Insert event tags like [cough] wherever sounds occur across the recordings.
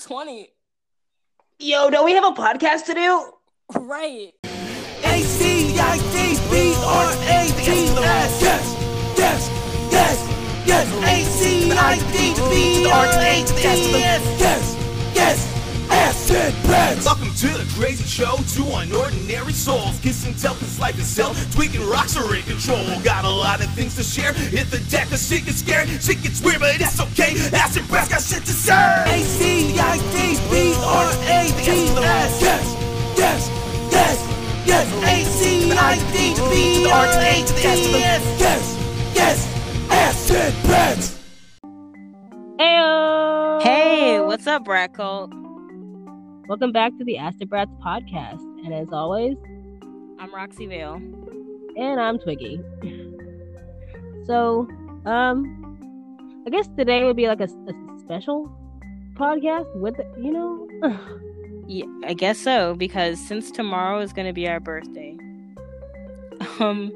20. Yo, don't we have a podcast to do? Right. A C I D B R A T S. Yes, yes, yes, yes. A C I D B R A T S. Yes, yes. Acid Brats. Welcome to the crazy show. Two unordinary souls. Kiss and tell this life is hell. Tweaking rocks are in control. Got a lot of things to share. Hit the deck, the shit gets scared. Shit gets weird, but it's okay. Acid Brats got shit to say. A C I D B R A T S. Yes, yes, yes. Yes, A C I D B R A T S. Yes, yes, acid brats. Heyo! Hey, what's up, Brat Cult? Welcome back to the Acid Brats podcast. And as always, I'm Roxy Vale. and I'm Twiggy. So, um, I guess today would be like a, a special podcast with, you know, [sighs] Yeah, I guess so, because since tomorrow is going to be our birthday, um,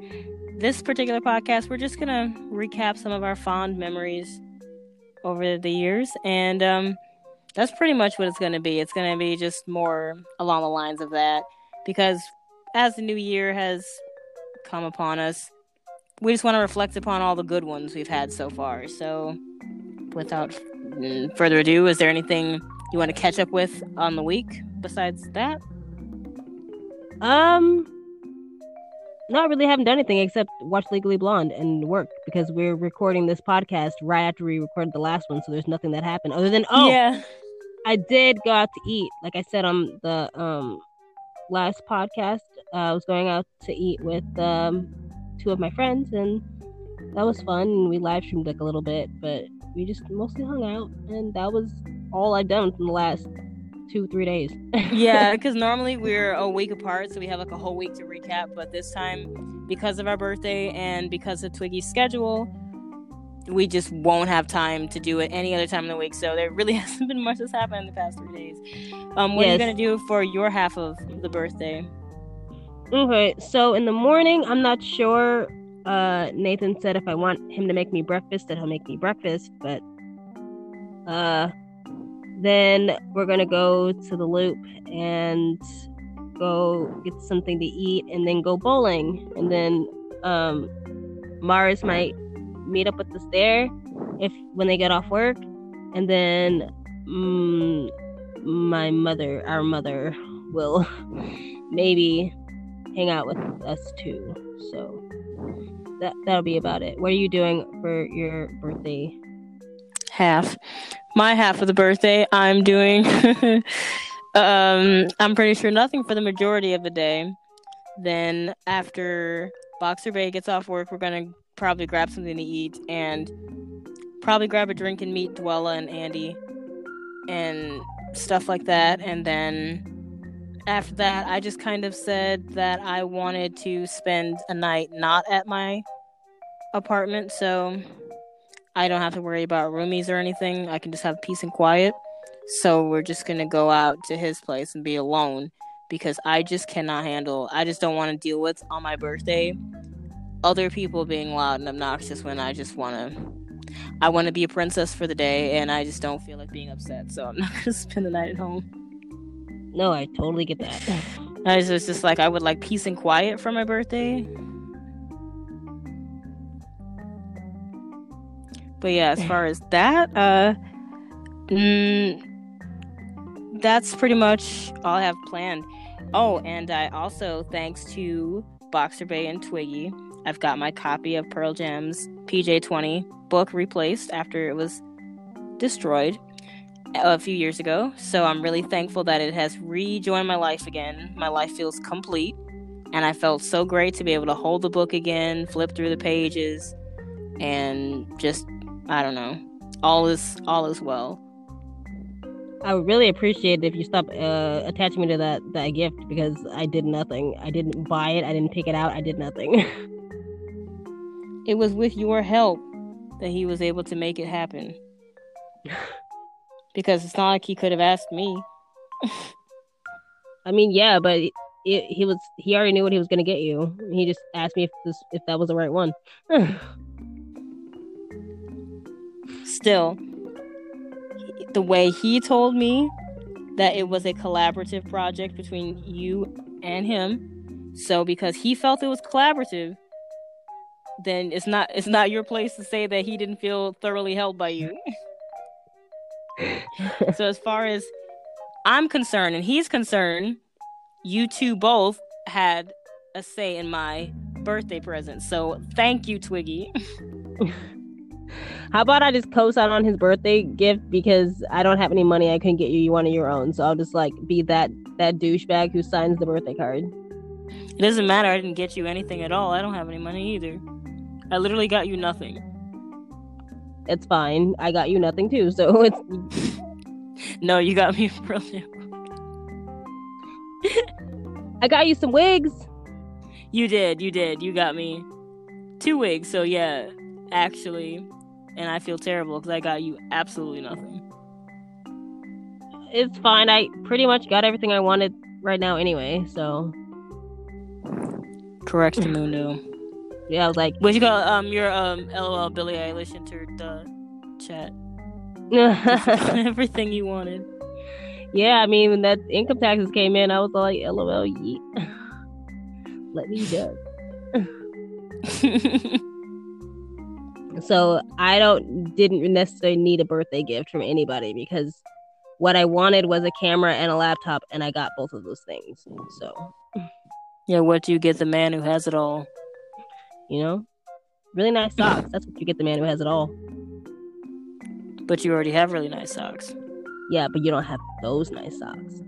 this particular podcast, we're just going to recap some of our fond memories over the years. And um, that's pretty much what it's going to be. It's going to be just more along the lines of that, because as the new year has come upon us, we just want to reflect upon all the good ones we've had so far. So, without mm, further ado, is there anything you want to catch up with on the week besides that? um, not really haven't done anything except watch Legally Blonde and work because we're recording this podcast right after we recorded the last one. So there's nothing that happened other than, oh, yeah. I did go out to eat. Like I said on the um last podcast, uh, I was going out to eat with um two of my friends, and that was fun. And we live streamed like a little bit, but we just mostly hung out, and that was all I've done in the last two three days. [laughs] yeah, because normally we're a week apart, so we have like a whole week to recap. But this time, because of our birthday and because of Twiggy's schedule, we just won't have time to do it any other time in the week. So there really [laughs] hasn't been much that's happened in the past three days. Um, what are you gonna do for your half of the birthday? Okay, so in the morning, I'm not sure. Uh, Nathan said if I want him to make me breakfast, that he'll make me breakfast. But uh, then we're gonna go to the loop and go get something to eat, and then go bowling, and then um, Mars might meet up with us there if when they get off work, and then mm, my mother, our mother, will [laughs] maybe hang out with us too. So that that'll be about it. What are you doing for your birthday? half my half of the birthday i'm doing [laughs] um i'm pretty sure nothing for the majority of the day then after boxer bay gets off work we're gonna probably grab something to eat and probably grab a drink and meet dwella and andy and stuff like that and then after that i just kind of said that i wanted to spend a night not at my apartment so I don't have to worry about roomies or anything. I can just have peace and quiet. So we're just gonna go out to his place and be alone because I just cannot handle. I just don't want to deal with on my birthday other people being loud and obnoxious when I just want to. I want to be a princess for the day, and I just don't feel like being upset. So I'm [laughs] not gonna spend the night at home. No, I totally get that. [laughs] I was just, just like I would like peace and quiet for my birthday. But yeah, as far as that, uh, mm, that's pretty much all I have planned. Oh, and I also, thanks to Boxer Bay and Twiggy, I've got my copy of Pearl Jam's PJ20 book replaced after it was destroyed a few years ago. So I'm really thankful that it has rejoined my life again. My life feels complete. And I felt so great to be able to hold the book again, flip through the pages, and just I don't know. All is all is well. I would really appreciate it if you stop uh, attaching me to that that gift because I did nothing. I didn't buy it. I didn't pick it out. I did nothing. [laughs] It was with your help that he was able to make it happen. [laughs] because it's not like he could have asked me. I mean, yeah, but it, it, he was he already knew what he was gonna get you. He just asked me if this if that was the right one. [sighs] Still, the way he told me that it was a collaborative project between you and him. So because he felt it was collaborative, then it's not it's not your place to say that he didn't feel thoroughly held by you. so as far as I'm concerned and he's concerned, you two both had a say in my birthday present. So thank you, Twiggy. How about I just co-sign on his birthday gift because I don't have any money. I couldn't get you one of your own, so I'll just like be that that douchebag who signs the birthday card. It doesn't matter. I didn't get you anything at all. I don't have any money either. I literally got you nothing. It's fine. I got you nothing too, so [laughs] it's. [laughs] no, you got me [laughs] brilliant. I got you some wigs. You did. You did. You got me two wigs. So yeah, actually, and I feel terrible because I got you absolutely nothing. It's fine. I pretty much got everything I wanted right now anyway. So. Correct, [laughs] Mundo. yeah, I was like, what you call um your um LOL Billie Eilish entered the chat. [laughs] [laughs] everything you wanted. Yeah, I mean when that income taxes came in, I was like, LOL, yeet. Let me go. so I don't didn't necessarily need a birthday gift from anybody because what I wanted was a camera and a laptop, and I got both of those things. So yeah, what do you get the man who has it all? You know, really nice socks. That's what you get the man who has it all. But you already have really nice socks. Yeah, but you don't have those nice socks.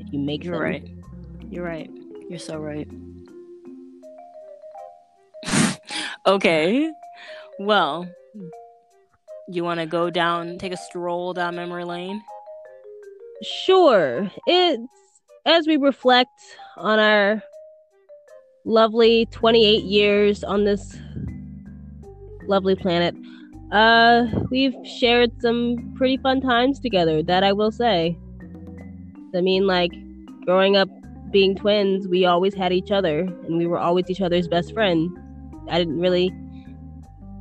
If you make You're them. right. You're right. You're so right. [laughs] okay. Well, you want to go down, take a stroll down memory lane? Sure. It's as we reflect on our lovely 28 years on this lovely planet. Uh, we've shared some pretty fun times together, that I will say. I mean, like, growing up being twins, we always had each other, and we were always each other's best friend. I didn't really.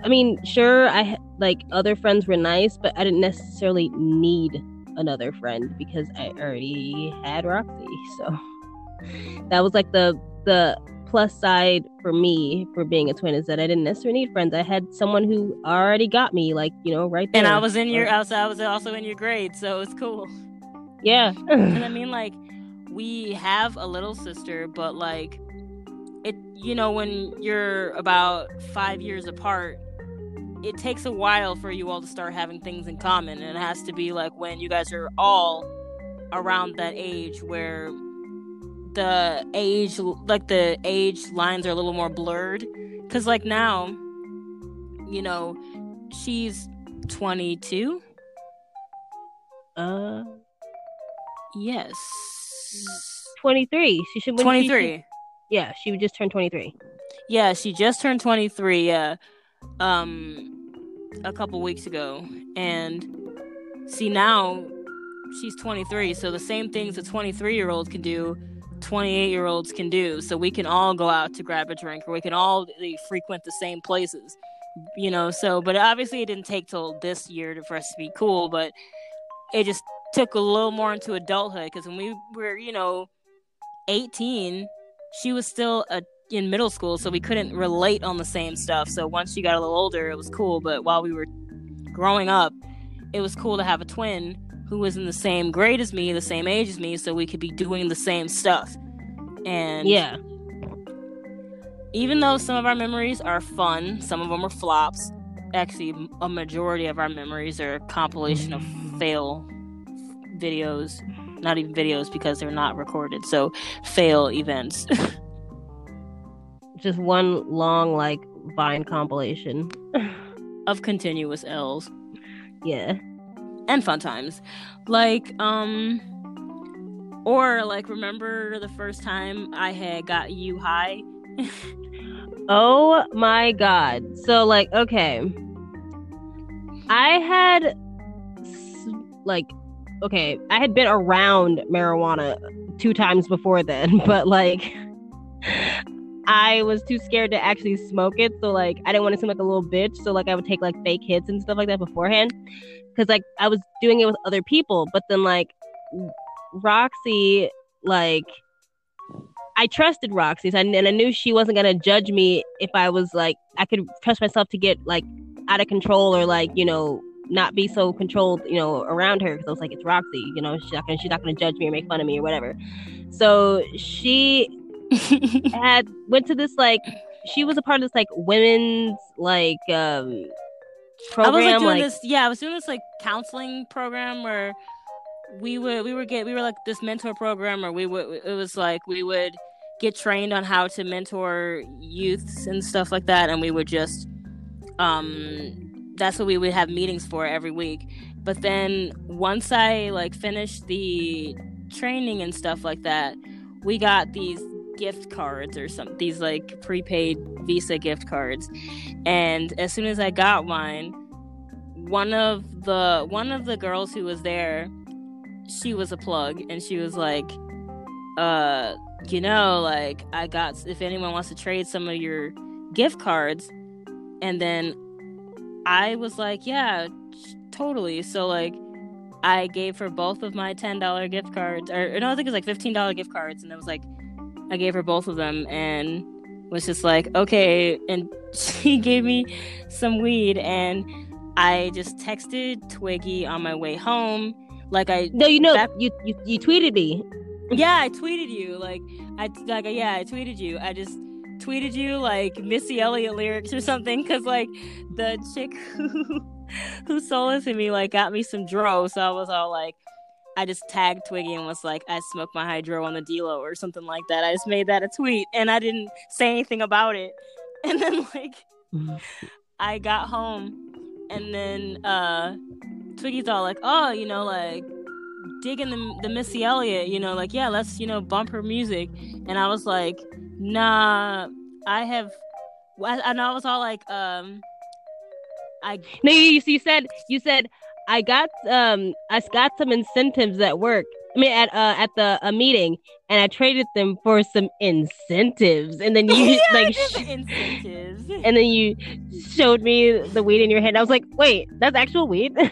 I mean, sure, I like other friends were nice, but I didn't necessarily need another friend because I already had Roxy. [laughs] So that was like the the plus side for me for being a twin is that I didn't necessarily need friends. I had someone who already got me, like you know, right there. And I was in your, was, I was also in your grade, so it's cool. Yeah, [laughs] and I [laughs] mean, like, we have a little sister, but like, it, you know, when you're about five years apart, it takes a while for you all to start having things in common, and it has to be like when you guys are all around that age where the age like the age lines are a little more blurred. Because like now you know she's 22 uh. Yes. 23 she should 23 she, yeah she would just turn 23 yeah she just turned 23 yeah um a couple weeks ago. And see now she's 23 so the same things a 23 year old can do 28 year olds can do. So we can all go out to grab a drink or we can all frequent the same places, you know. So, but obviously it didn't take till this year for us to be cool, but it just took a little more into adulthood because when we were, you know, 18, she was still a, in middle school, so we couldn't relate on the same stuff. So once she got a little older, it was cool. But while we were growing up, it was cool to have a twin who was in the same grade as me, the same age as me, so we could be doing the same stuff. And yeah, even though some of our memories are fun, some of them are flops. Actually, a majority of our memories are a compilation of fail videos, not even videos because they're not recorded. So, fail events. [laughs] Just one long, like, Vine compilation of continuous L's. Yeah and fun times. Like, um, or like, remember the first time I had got you high? [laughs] oh my god. So, like, okay. I had, like, okay, I had been around marijuana two times before then, [laughs] but like, I was too scared to actually smoke it. So like I didn't want to seem like a little bitch. So like I would take like fake hits and stuff like that beforehand. Cause like I was doing it with other people. But then like Roxy, like I trusted Roxy and, and I knew she wasn't gonna judge me if I was like I could trust myself to get like out of control or like, you know, not be so controlled, you know, around her because I was like, it's Roxy, you know, she's not gonna she's not gonna judge me or make fun of me or whatever. So she [laughs] had went to this like she was a part of this like women's like um program. I was like doing like, this. Yeah, I was doing this like counseling program where we would we would get we were like this mentor program where we would it was like we would get trained on how to mentor youths and stuff like that, and we would just um that's what we would have meetings for every week. But then once I like finished the training and stuff like that, we got these gift cards or some these like prepaid Visa gift cards. And as soon as I got mine, one of the one of the girls who was there, she was a plug and she was like uh you know like I got if anyone wants to trade some of your gift cards and then I was like, yeah, totally. So like I gave her both of my ten dollar gift cards, or, or no, I think it was like fifteen dollar gift cards, and it was like I gave her both of them, and was just like, okay. And [laughs] she gave me some weed, and I just texted Twiggy on my way home, like I no, you know, that- you, you you tweeted me. yeah, I tweeted you. Like I like yeah, I tweeted you. I just tweeted you like Missy Elliott lyrics or something because like the chick [laughs] who who sold it to me like got me some dro, so I was all like. I just tagged Twiggy and was like, I smoked my hydro on the D-Lo or something like that. I just made that a tweet and I didn't say anything about it. [laughs] And then like I got home and then uh Twiggy's all like, oh, you know, like digging the, the Missy Elliott, you know, like, yeah, let's, you know, bump her music. And I was like, nah, I have, I, and I was all like, um, I, No, you, you said you said I got um I got some incentives at work. I mean at uh at the a meeting and I traded them for some incentives and then [laughs] you yeah, like sh- incentives. and then you showed me the weed in your hand. I was like, "Wait, that's actual weed?" [laughs]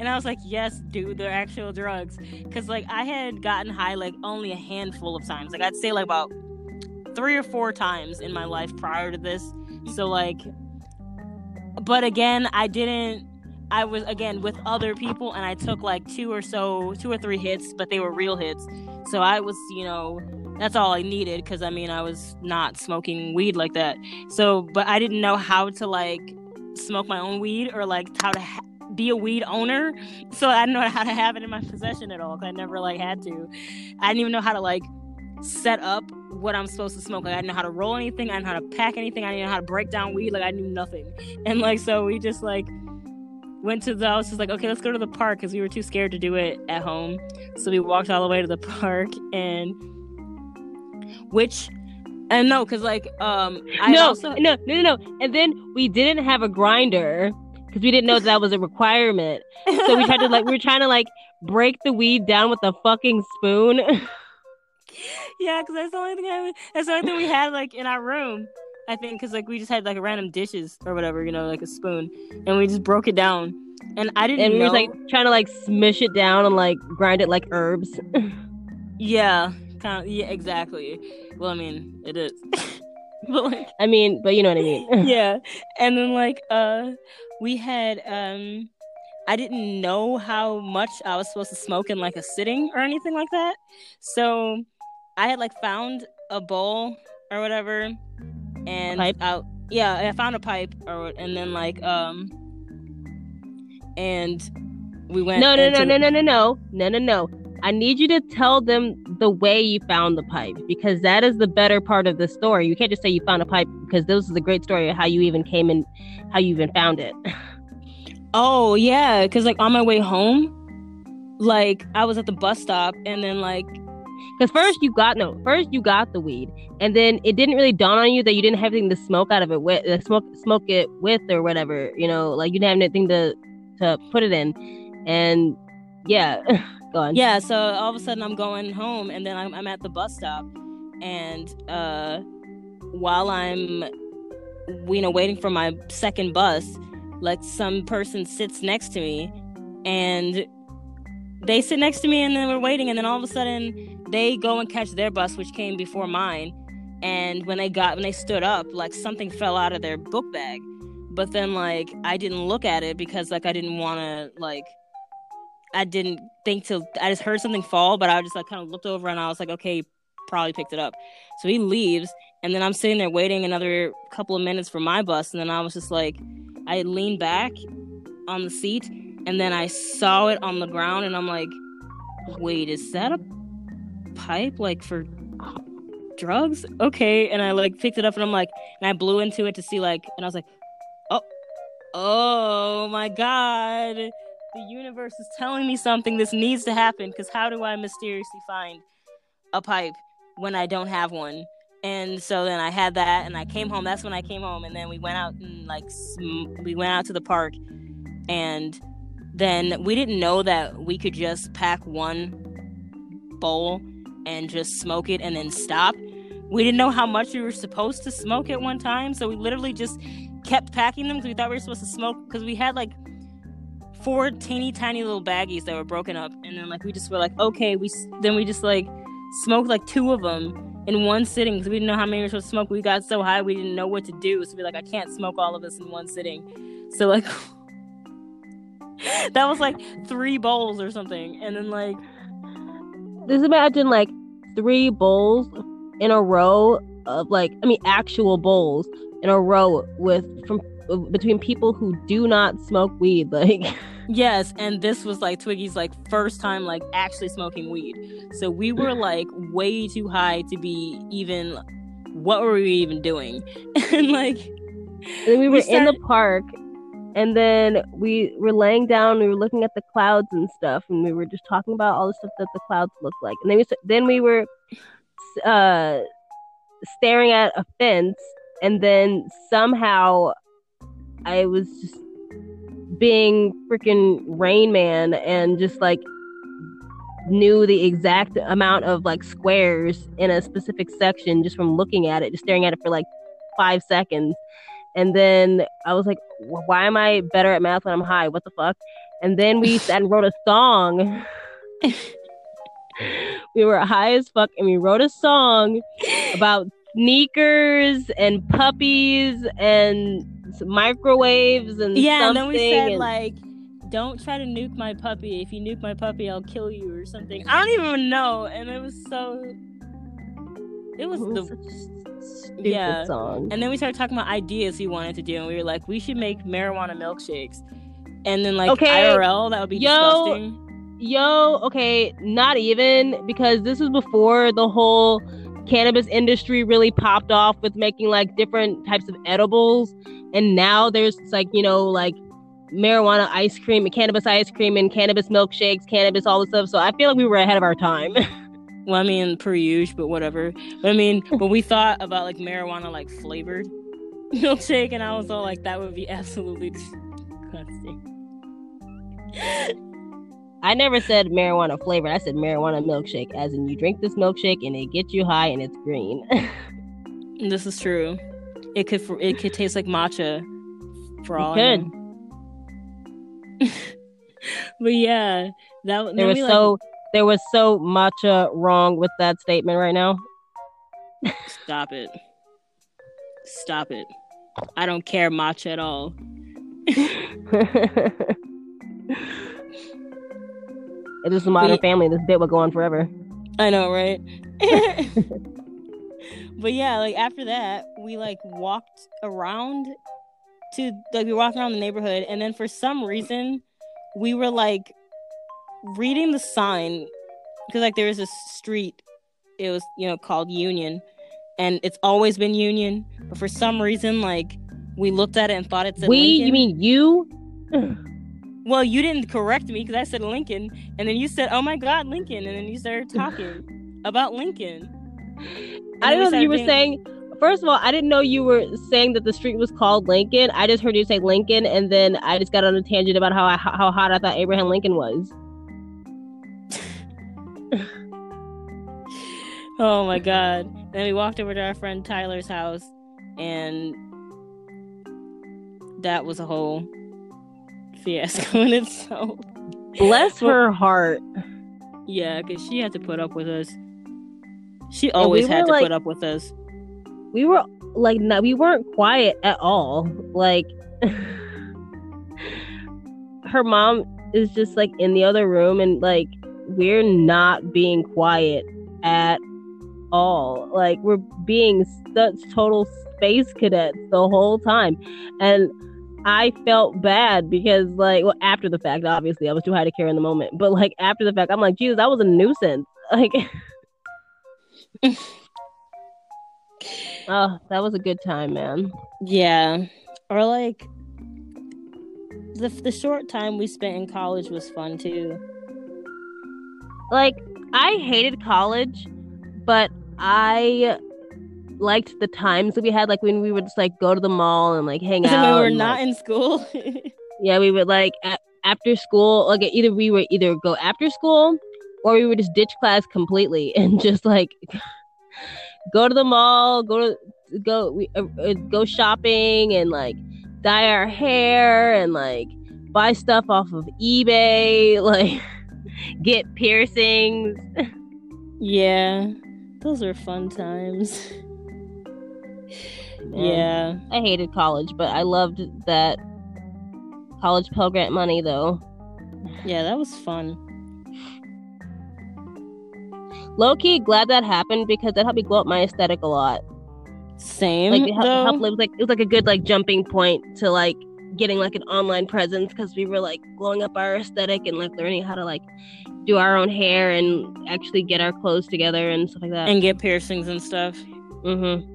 And I was like, yes, dude, they're actual drugs. Cause like I had gotten high like only a handful of times. Like I'd say like about three or four times in my life prior to this. So like but again, I didn't I was again with other people and I took like two or so two or three hits, but they were real hits. So I was, you know, that's all I needed because I mean I was not smoking weed like that. So but I didn't know how to like smoke my own weed or like how to ha- be a weed owner. So I didn't know how to have it in my possession at all. 'cause I never like had to. I didn't even know how to like set up what I'm supposed to smoke. Like I didn't know how to roll anything. I didn't know how to pack anything. I didn't know how to break down weed. Like I knew nothing. And like so we just like went to the. I was just like, okay, let's go to the park because we were too scared to do it at home. So we walked all the way to the [laughs] park and which. And no, because like um, I no, also no, no, no, no. And then we didn't have a grinder because we didn't know that, that was a requirement. So we tried to like we were trying to like break the weed down with a fucking spoon. [laughs] Yeah, because that's the only thing I, that's the only thing we had like in our room. I think because like we just had like random dishes or whatever, you know, like a spoon, and we just broke it down. And I didn't and we know. were like trying to like smush it down and like grind it like herbs. [laughs] yeah, kind of. Yeah, exactly. Well, I mean, it is. [laughs] but like, I mean, but you know what I mean. [laughs] yeah, and then like uh, we had um. I didn't know how much I was supposed to smoke in like a sitting or anything like that. So I had like found a bowl or whatever and Pipe? I, yeah, I found a pipe or and then like um and we went no, no, no, no, no, no, no, no, no, no. I need you to tell them the way you found the pipe because that is the better part of the story. You can't just say you found a pipe because this is a great story of how you even came and how you even found it. [laughs] Oh yeah, because like on my way home, like I was at the bus stop and then like Because first you got no, first you got the weed, and then it didn't really dawn on you that you didn't have anything to smoke out of it with, uh, smoke smoke it with or whatever. You know, like you didn't have anything to to put it in, and yeah, [laughs] go on. yeah, so all of a sudden I'm going home and then I'm, I'm at the bus stop and uh while I'm, you know, waiting for my second bus, like some person sits next to me, and they sit next to me, and then we're waiting, and then all of a sudden they go and catch their bus, which came before mine. And when they got when they stood up, like something fell out of their book bag. But then like I didn't look at it because like I didn't want to like I didn't think to. I just heard something fall, but I just like kind of looked over and I was like, okay, probably picked it up. So he leaves, and then I'm sitting there waiting another couple of minutes for my bus, and then I was just like, I leaned back on the seat, and then I saw it on the ground, and I'm like, wait, is that a pipe like for drugs? Okay, and I like picked it up, and I'm like, and I blew into it to see like, and I was like, oh, oh my god the universe is telling me something. This needs to happen because how do I mysteriously find a pipe when I don't have one? And so then I had that, and I came home. That's when I came home, and then we went out and like sm- we went out to the park, and then we didn't know that we could just pack one bowl and just smoke it and then stop. We didn't know how much we were supposed to smoke at one time, so we literally just kept packing them because we thought we were supposed to smoke because we had like four teeny tiny little baggies that were broken up and then like we just were like okay we then we just like smoked like two of them in one sitting because we didn't know how many we were supposed to smoke we got so high we didn't know what to do so we are like i can't smoke all of this in one sitting so like [laughs] that was like three bowls or something and then like just imagine like three bowls in a row of like i mean actual bowls in a row with from between people who do not smoke weed [laughs] like Yes, and this was like Twiggy's like first time like actually smoking weed. So we were [laughs] like way too high to be even what were we even doing? [laughs] and like and we were we started... in the park and then we were laying down we were looking at the clouds and stuff and we were just talking about all the stuff that the clouds looked like. And then we then we were uh staring at a fence and then somehow I was just being freaking Rain Man and just like knew the exact amount of like squares in a specific section just from looking at it, just staring at it for like five seconds. And then I was like, why am I better at math when I'm high? What the fuck? And then we sat and wrote a song. [laughs] we were high as fuck and we wrote a song about sneakers and puppies and microwaves and yeah, and then we said and... like, "Don't try to nuke my puppy. If you nuke my puppy, I'll kill you" or something. I don't even know, and it was so. It was, the [laughs] yeah song. And then we started talking about ideas we wanted to do, and we were like, we should make marijuana milkshakes. And then like okay. IRL, that would be yo, disgusting. Yo, okay, not even because this was before the whole cannabis industry really popped off with making like different types of edibles and now there's like you know like marijuana ice cream and cannabis ice cream and cannabis milkshakes cannabis all this stuff so i feel like we were ahead of our time [laughs] well i mean per usual but whatever but i mean [laughs] but we thought about like marijuana like flavored [laughs] milkshake and i was all like that would be absolutely disgusting I never said marijuana flavored. I said marijuana milkshake, as in you drink this milkshake and it gets you high and it's green. [laughs] this is true. It could it could taste like matcha for all. It could. but yeah, that there was so like... there was so matcha uh, wrong with that statement right now. Stop it. Stop it. I don't care matcha at all. [laughs] It is just a modern we, family. This bit will go on forever. I know, right? [laughs] but yeah, like after that, we like walked around to like we walked around the neighborhood, and then for some reason, we were like reading the sign because like there was a street. It was you know called Union, and it's always been Union. But for some reason, like we looked at it and thought it said we. Lincoln. You mean you? [laughs] Well, you didn't correct me because I said Lincoln, and then you said, "Oh my God, Lincoln," and then you started talking [laughs] about Lincoln. I didn't know that you were being... saying. First of all, I didn't know you were saying that the street was called Lincoln. I just heard you say Lincoln, and then I just got on a tangent about how I, how hot I thought Abraham Lincoln was. Oh my god! And then we walked over to our friend Tyler's house, and that was a whole fiasco [laughs] in itself. Bless her heart. Yeah, because she had to put up with us. She we always had to like- put up with us. We were like, no, we weren't quiet at all. Like, [laughs] her mom is just like in the other room, and like, we're not being quiet at all. Like, we're being such total space cadets the whole time. And I felt bad because, like, well, after the fact, obviously, I was too high to care in the moment. But, like, after the fact, I'm like, Jesus, that was a nuisance. [laughs] Like, [laughs] oh, that was a good time, man. Yeah, or like the the short time we spent in college was fun too. Like, I hated college, but I liked the times that we had. Like, when we would just, like, go to the mall and, like, hang out. [laughs] when we were and, not like- in school. [laughs] Yeah, we would like a- after school, like either we would either go after school or we would just ditch class completely [laughs] and just like go to the mall, go to go we, uh, uh, go shopping and like dye our hair and like buy stuff off of eBay, like get piercings. yeah, those were fun times. [laughs] Yeah, I hated college, but I loved that college Pell Grant money though. yeah, that was fun. Low key, glad that happened because that helped me glow up my aesthetic a lot. Same like it helped, though. helped- it was like it was like a good like jumping point to like getting like an online presence because we were like glowing up our aesthetic and like learning how to like do our own hair and actually get our clothes together and stuff like that. and get piercings and stuff. mm-hmm.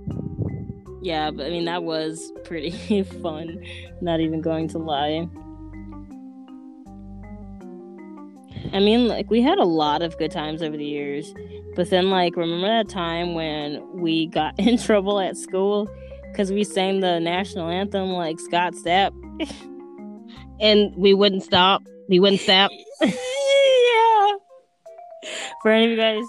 Yeah, but I mean that was pretty [laughs] fun. Not even going to lie. I mean, like we had a lot of good times over the years, but then like remember that time when we got [laughs] in trouble at school because we sang the national anthem like Scott Stapp. [laughs] And we wouldn't stop. We wouldn't stop. For any of you guys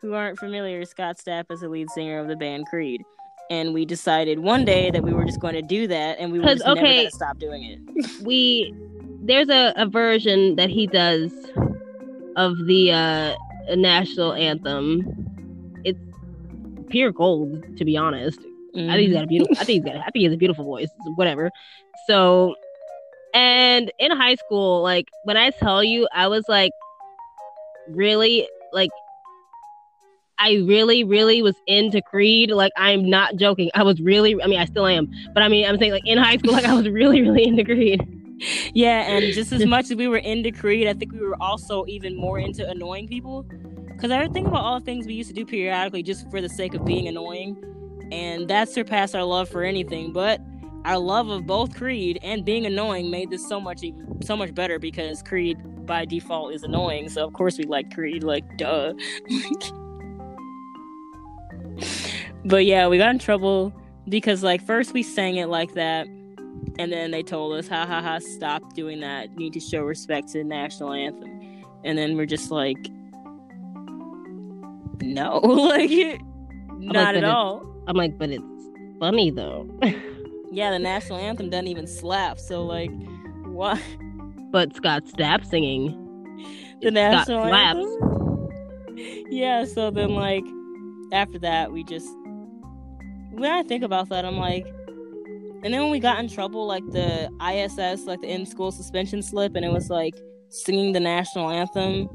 who aren't familiar, Scott Stapp is the lead singer of the band Creed. And we decided one day that we were just going to do that and we were just never going to stop doing it. [laughs] We there's a, a version that he does of the uh national anthem. It's pure gold, to be honest. I think he's got a beautiful. I think he's got. I think he has a beautiful voice. Whatever. So, and in high school, like when I tell you, I was like, really, like, I really, really was into Creed. Like, I'm not joking. I was really. I mean, I still am. But I mean, I'm saying like in high school, like I was really, really into Creed. [laughs] Yeah, and just as much as we were into Creed, I think we were also even more into annoying people. Because I think about all the things we used to do periodically just for the sake of being annoying. And that surpassed our love for anything. But our love of both Creed and being annoying made this so much even, so much better because Creed by default is annoying. So of course we like Creed, like duh. [laughs] but yeah, we got in trouble because like first we sang it like that and then they told us, ha ha ha, stop doing that. You need to show respect to the national anthem. And then we're just like, no, [laughs] like, not but at all. I'm like, but it's funny though. [laughs] Yeah, the national anthem doesn't even slap. So, like, what? but Scott Stapp singing. The national slaps. anthem? Yeah, so then, like, after that, we just. When I think about that, I'm like. And then when we got in trouble, like the ISS, like the in school suspension slip, and it was like singing the national anthem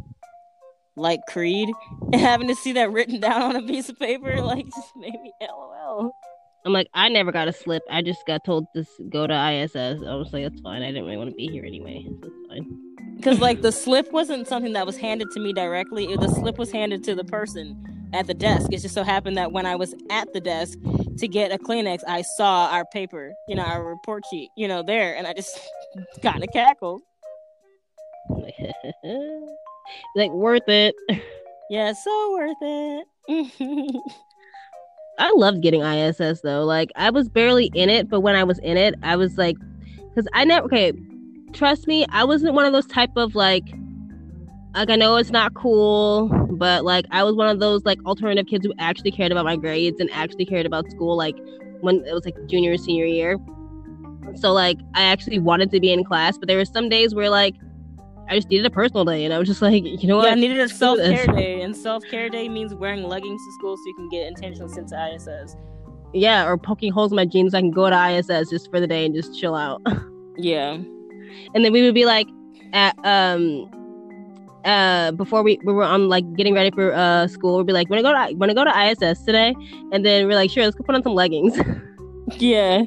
like Creed, [laughs] and having to see that written down on a piece of paper, like, [laughs] just made me LOL. I'm like, I never got a slip. I just got told to go to ISS. I was like, that's fine. I didn't really want to be here anyway. So it's fine. because like the slip wasn't something that was handed to me directly it- the slip was handed to the person at the desk it just so happened that when i was at the desk to get a kleenex i saw our paper you know our report sheet you know there and i just [laughs] kind of cackled like, [laughs] like worth it. yeah so worth it [laughs] I loved getting ISS though. Like I was barely in it, but when I was in it, I was like, because I never. Okay, trust me, I wasn't one of those type of like like I know it's not cool, but like I was one of those like alternative kids who actually cared about my grades and actually cared about school like when it was like junior senior year. So like I actually wanted to be in class, but there were some days where like I just needed a personal day and I was just like, you know what? Yeah, I needed a self care day, and self care day means wearing leggings to school so you can get intentional to ISS. Yeah, or poking holes in my jeans so I can go to ISS just for the day and just chill out. [laughs] Yeah, and then we would be like at um uh before we, we were on like getting ready for uh school we'd be like wanna go to wanna go to ISS today and then we're like sure let's go put on some leggings and [laughs] yeah.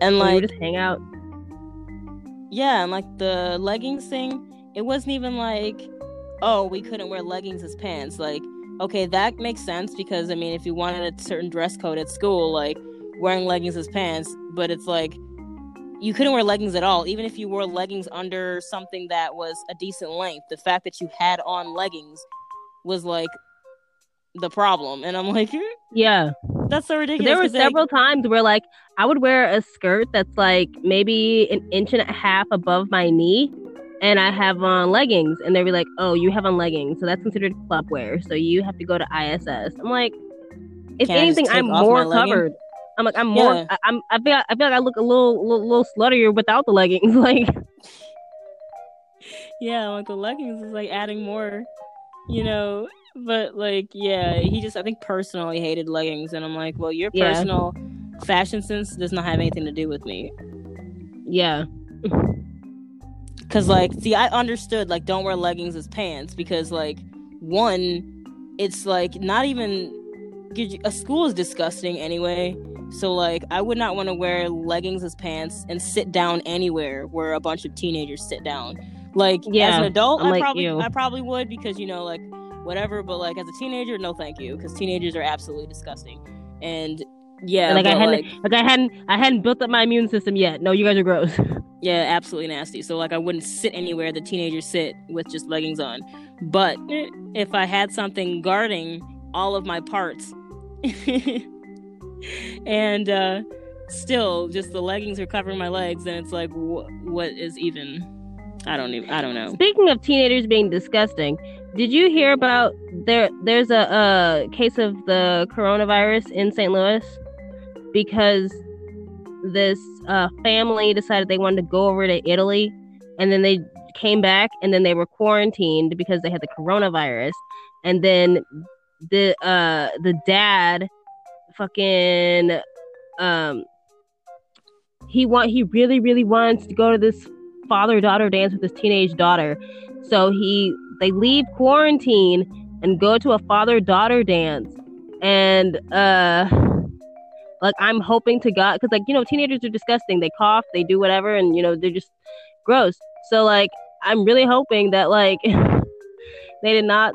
And like, would just hang out yeah, and like the leggings thing, it wasn't even like, oh, we couldn't wear leggings as pants. Like, okay, that makes sense because I mean, if you wanted a certain dress code at school, like wearing leggings as pants, but it's like you couldn't wear leggings at all, even if you wore leggings under something that was a decent length. The fact that you had on leggings was like the problem, and I'm like, [laughs] yeah that's so ridiculous. there were like, several times where like I would wear a skirt that's like maybe an inch and a half above my knee and I have on leggings and they'd be like, "Oh, you have on leggings, so that's considered club wear. So you have to go to ISS." I'm like, if Can anything, I'm more my legging? covered. I'm like, I'm more. Yeah. I, I'm. I feel. I feel like I look a little, little, little sluttier without the leggings. [laughs] Like, [laughs] yeah, like the leggings is like adding more, you know. But like, yeah, he just I think personally hated leggings, and I'm like, well, your Yeah. personal fashion sense does not have anything to do with me. yeah, Cause like, see, I understood like don't wear leggings as pants because like one, it's like not even a school is disgusting anyway. So like, I would not want to wear leggings as pants and sit down anywhere where a bunch of teenagers sit down. Like yeah, as an adult, I'm I like probably you. I probably would because you know like whatever. But like as a teenager, no, thank you, because teenagers are absolutely disgusting. And yeah, like I hadn't, like, like, I hadn't, I hadn't built up my immune system yet. No, you guys are gross. [laughs] Yeah, absolutely nasty. So like I wouldn't sit anywhere the teenagers sit with just leggings on. But if I had something guarding all of my parts [laughs] and uh still just the leggings are covering my legs and it's like wh- what is even I don't even I don't know. Speaking of teenagers being disgusting, did you hear about there? There's a, uh case of the coronavirus in St. Louis because this uh, family decided they wanted to go over to Italy, and then they came back, and then they were quarantined because they had the coronavirus, and then the uh the dad fucking um he want he really really wants to go to this father daughter dance with his teenage daughter. So he they leave quarantine and go to a father daughter dance. And uh like I'm hoping to God cuz like you know teenagers are disgusting. They cough, they do whatever and you know they're just gross. So like I'm really hoping that like [laughs] they did not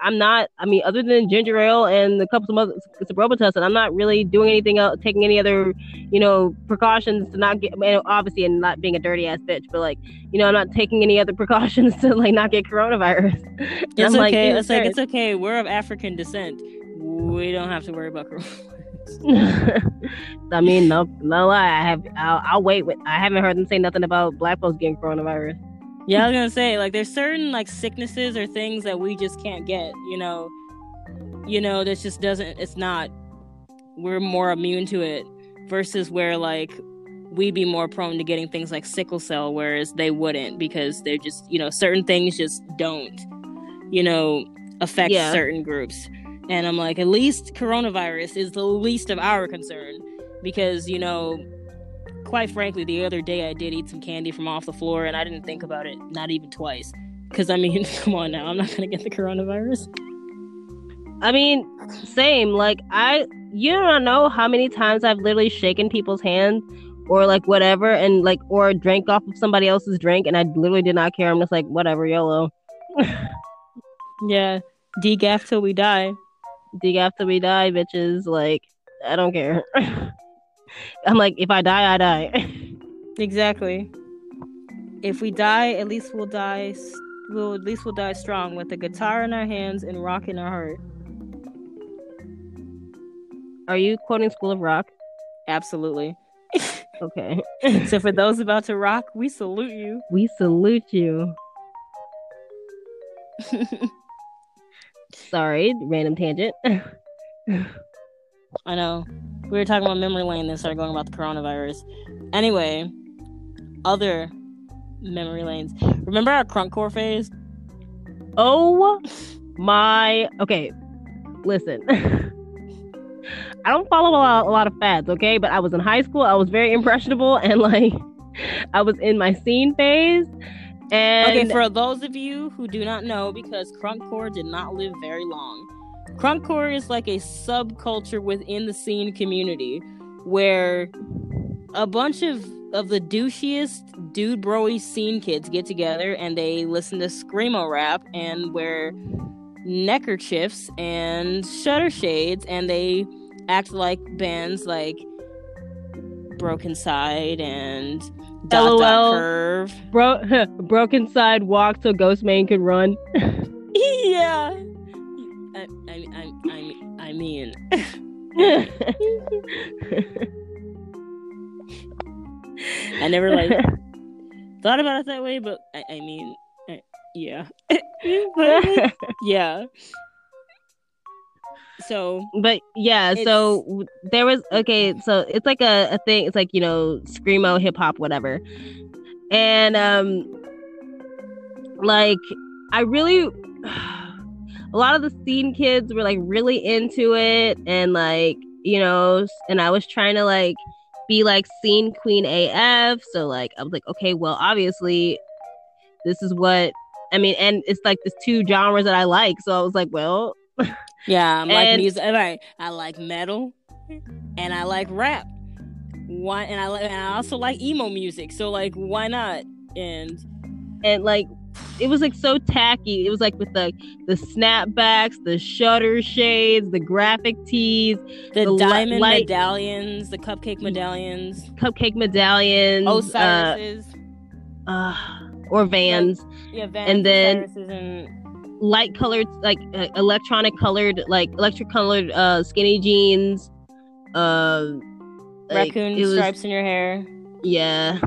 I'm not. I mean, other than ginger ale and a couple of other Robitussin, I'm not really doing anything else, taking any other, you know, precautions to not get. Obviously, and not being a dirty ass bitch, but like, you know, I'm not taking any other [laughs] precautions to like not get coronavirus. [laughs] It's like, okay. Jesus it's like it's okay. We're of African descent. We don't have to worry about coronavirus. [laughs] I mean, no, no lie. I have. I'll, I'll wait. With, I haven't heard them say nothing about black folks getting coronavirus. Yeah, I was gonna say like there's certain like sicknesses or things that we just can't get. You know, you know this just doesn't. It's not. We're more immune to it versus where like we'd be more prone to getting things like sickle cell, whereas they wouldn't because they're just you know certain things just don't you know affect Yeah. certain groups. And I'm like, at least coronavirus is the least of our concern because you know quite frankly, the other day I did eat some candy from off the floor and I didn't think about it, not even twice. Because, I mean, [laughs] come on now, I'm not going to get the coronavirus. I mean, same. Like I, you don't know how many times I've literally shaken people's hands or like whatever, and like or drank off of somebody else's drink, and I literally did not care. I'm just like, whatever, YOLO. [laughs] Yeah, degaff till we die. Dig after we die, bitches. Like I don't care. [laughs] I'm like, if I die, I die. [laughs] Exactly. If we die, at least we'll die. We'll at least we'll die strong with a guitar in our hands and rock in our heart. Are you quoting School of Rock? Absolutely. [laughs] Okay. so for those about to rock, we salute you. We salute you. Sorry, random tangent. [laughs] I know. We were talking about memory lane, and then started going about the coronavirus. Anyway, other memory lanes. Remember our crunkcore phase? oh my. Okay, listen. [laughs] I don't follow a lot, a lot of fads, okay? But I was in high school. I was very impressionable, and like, [laughs] I was in my scene phase. And Okay, for those of you who do not know, because crunkcore did not live very long, crunkcore is like a subculture within the scene community where a bunch of of the douchiest dude broy scene kids get together and they listen to screamo rap and wear neckerchiefs and shutter shades and they act like bands like Brokencyde and Dot Dot LOL. Curve. Bro- [laughs] Brokencyde walk so Ghostemane could run. [laughs] [laughs] yeah. I, I, I, I, I mean, I never like thought about it that way, but I, I mean, uh, yeah, But, yeah. So but yeah, so there was okay, so it's like a, a thing, it's like, you know, screamo, hip hop, whatever. And um like I really [sighs] a lot of the scene kids were like really into it and like, you know, and I was trying to like be like scene queen AF. So like I was like, okay, well obviously this is what I mean, and it's like the two genres that I like. So I was like, well, [laughs] yeah, I'm like And- music. Right, I like metal, and I like rap. Why? And I and I also like emo music. So like, why not? And and like it was like so tacky. It was like with the the snapbacks, the shutter shades, the graphic tees, the, The diamond light- medallions, the cupcake medallions, cupcake medallions, uh, Osiris's, uh, or Vans, yeah, Vans, and then- light colored, like uh, electronic colored, like electric colored uh, skinny jeans. Uh, like, raccoon it was- stripes in your hair. Yeah,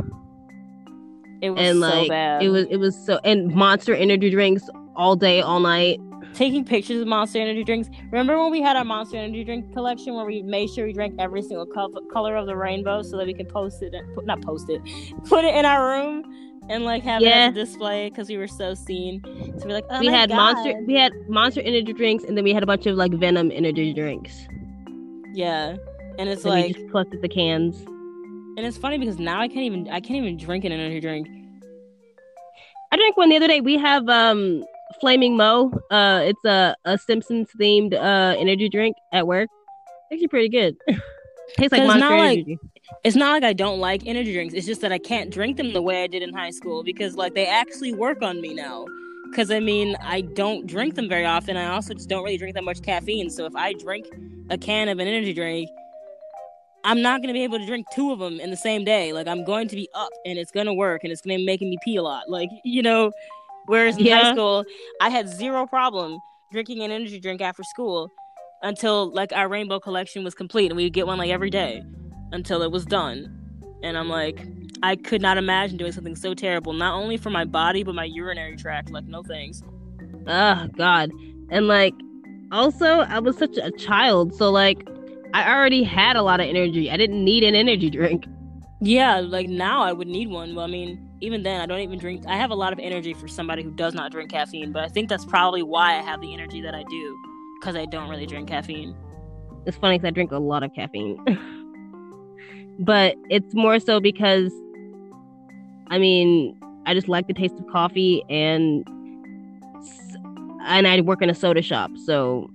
It was and so like bad. it was it was so and Monster energy drinks all day, all night. taking pictures of Monster Energy drinks. Remember when we had our Monster Energy drink collection where we made sure we drank every single co- color of the rainbow so that we could post it, put, not post it, put it in our room and like have Yeah. a display because we were so scene. So we're like, oh we had God. monster we had monster energy drinks and then we had a bunch of like venom energy drinks Yeah, and it's and we just collected the cans and it's funny because now I can't even, I can't even drink an energy drink. i drank one the other day we have um Flaming Moe uh it's a, a simpsons themed uh energy drink at work actually pretty good [laughs] tastes like monster now, like, energy It's not like I don't like energy drinks. It's just that I can't drink them the way I did in high school because like they actually work on me now. Because I mean, I don't drink them very often. I also just don't really drink that much caffeine. So if I drink a can of an energy drink, I'm not gonna be able to drink two of them in the same day. Like I'm going to be up and it's gonna work and it's gonna be making me pee a lot. Like [laughs] you know, whereas in high school I had zero problem drinking an energy drink after school until like our rainbow collection was complete and we would get one like every day until it was done. And I'm like, I could not imagine doing something so terrible, not only for my body but my urinary tract. Like, no thanks. oh god and like also i was such a child so like i already had a lot of energy i didn't need an energy drink Yeah, like now I would need one. Well, I mean, even then, I don't even drink. I have a lot of energy for somebody who does not drink caffeine, but I think that's probably why I have the energy that I do because I don't really drink caffeine. It's funny because I drink a lot of caffeine. [laughs] but it's more so because, I mean, I just like the taste of coffee and and I work in a soda shop, so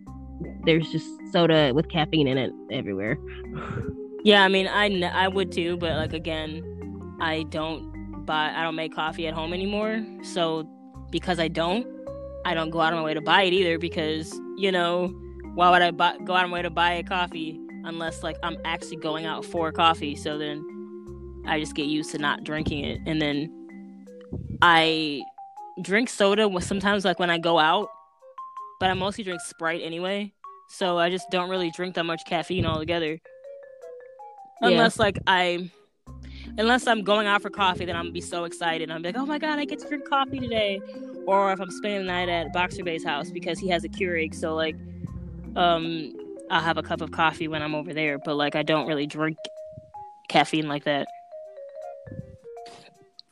there's just soda with caffeine in it everywhere. [laughs] Yeah, I mean, I, I would too, but like again, I don't buy, I don't make coffee at home anymore. So because I don't, I don't go out of my way to buy it either because, you know, why would I buy, go out of my way to buy a coffee unless like I'm actually going out for coffee? So then I just get used to not drinking it. And then I drink soda sometimes like when I go out, but I mostly drink Sprite anyway. So I just don't really drink that much caffeine altogether Yeah. unless like I unless I'm going out for coffee, then I'm gonna be so excited. I'm like, oh my god, I get to drink coffee today. Or if I'm spending the night at Boxer Bay's house because he has a Keurig, so like, um, I'll have a cup of coffee when I'm over there. But like, I don't really drink caffeine like that.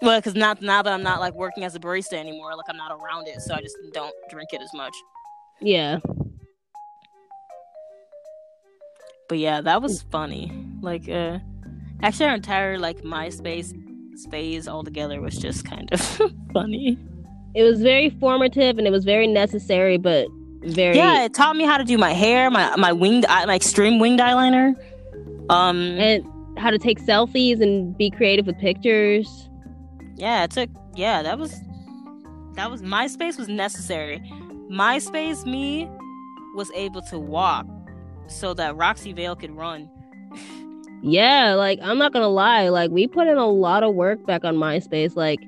Well, because not now that I'm not like working as a barista anymore, like I'm not around it, so I just don't drink it as much. Yeah. But yeah, that was funny. Like, uh, actually, our entire like MySpace phase altogether was just kind of [laughs] funny. It was very formative and it was very necessary, but very Yeah, it taught me how to do my hair, my my winged, my extreme winged eyeliner. Um, and how to take selfies and be creative with pictures. yeah, it took. Yeah, that was that was MySpace was necessary. MySpace me was able to walk so that Roxy Vale could run. Yeah, like I'm not gonna lie, like we put in a lot of work back on MySpace. Like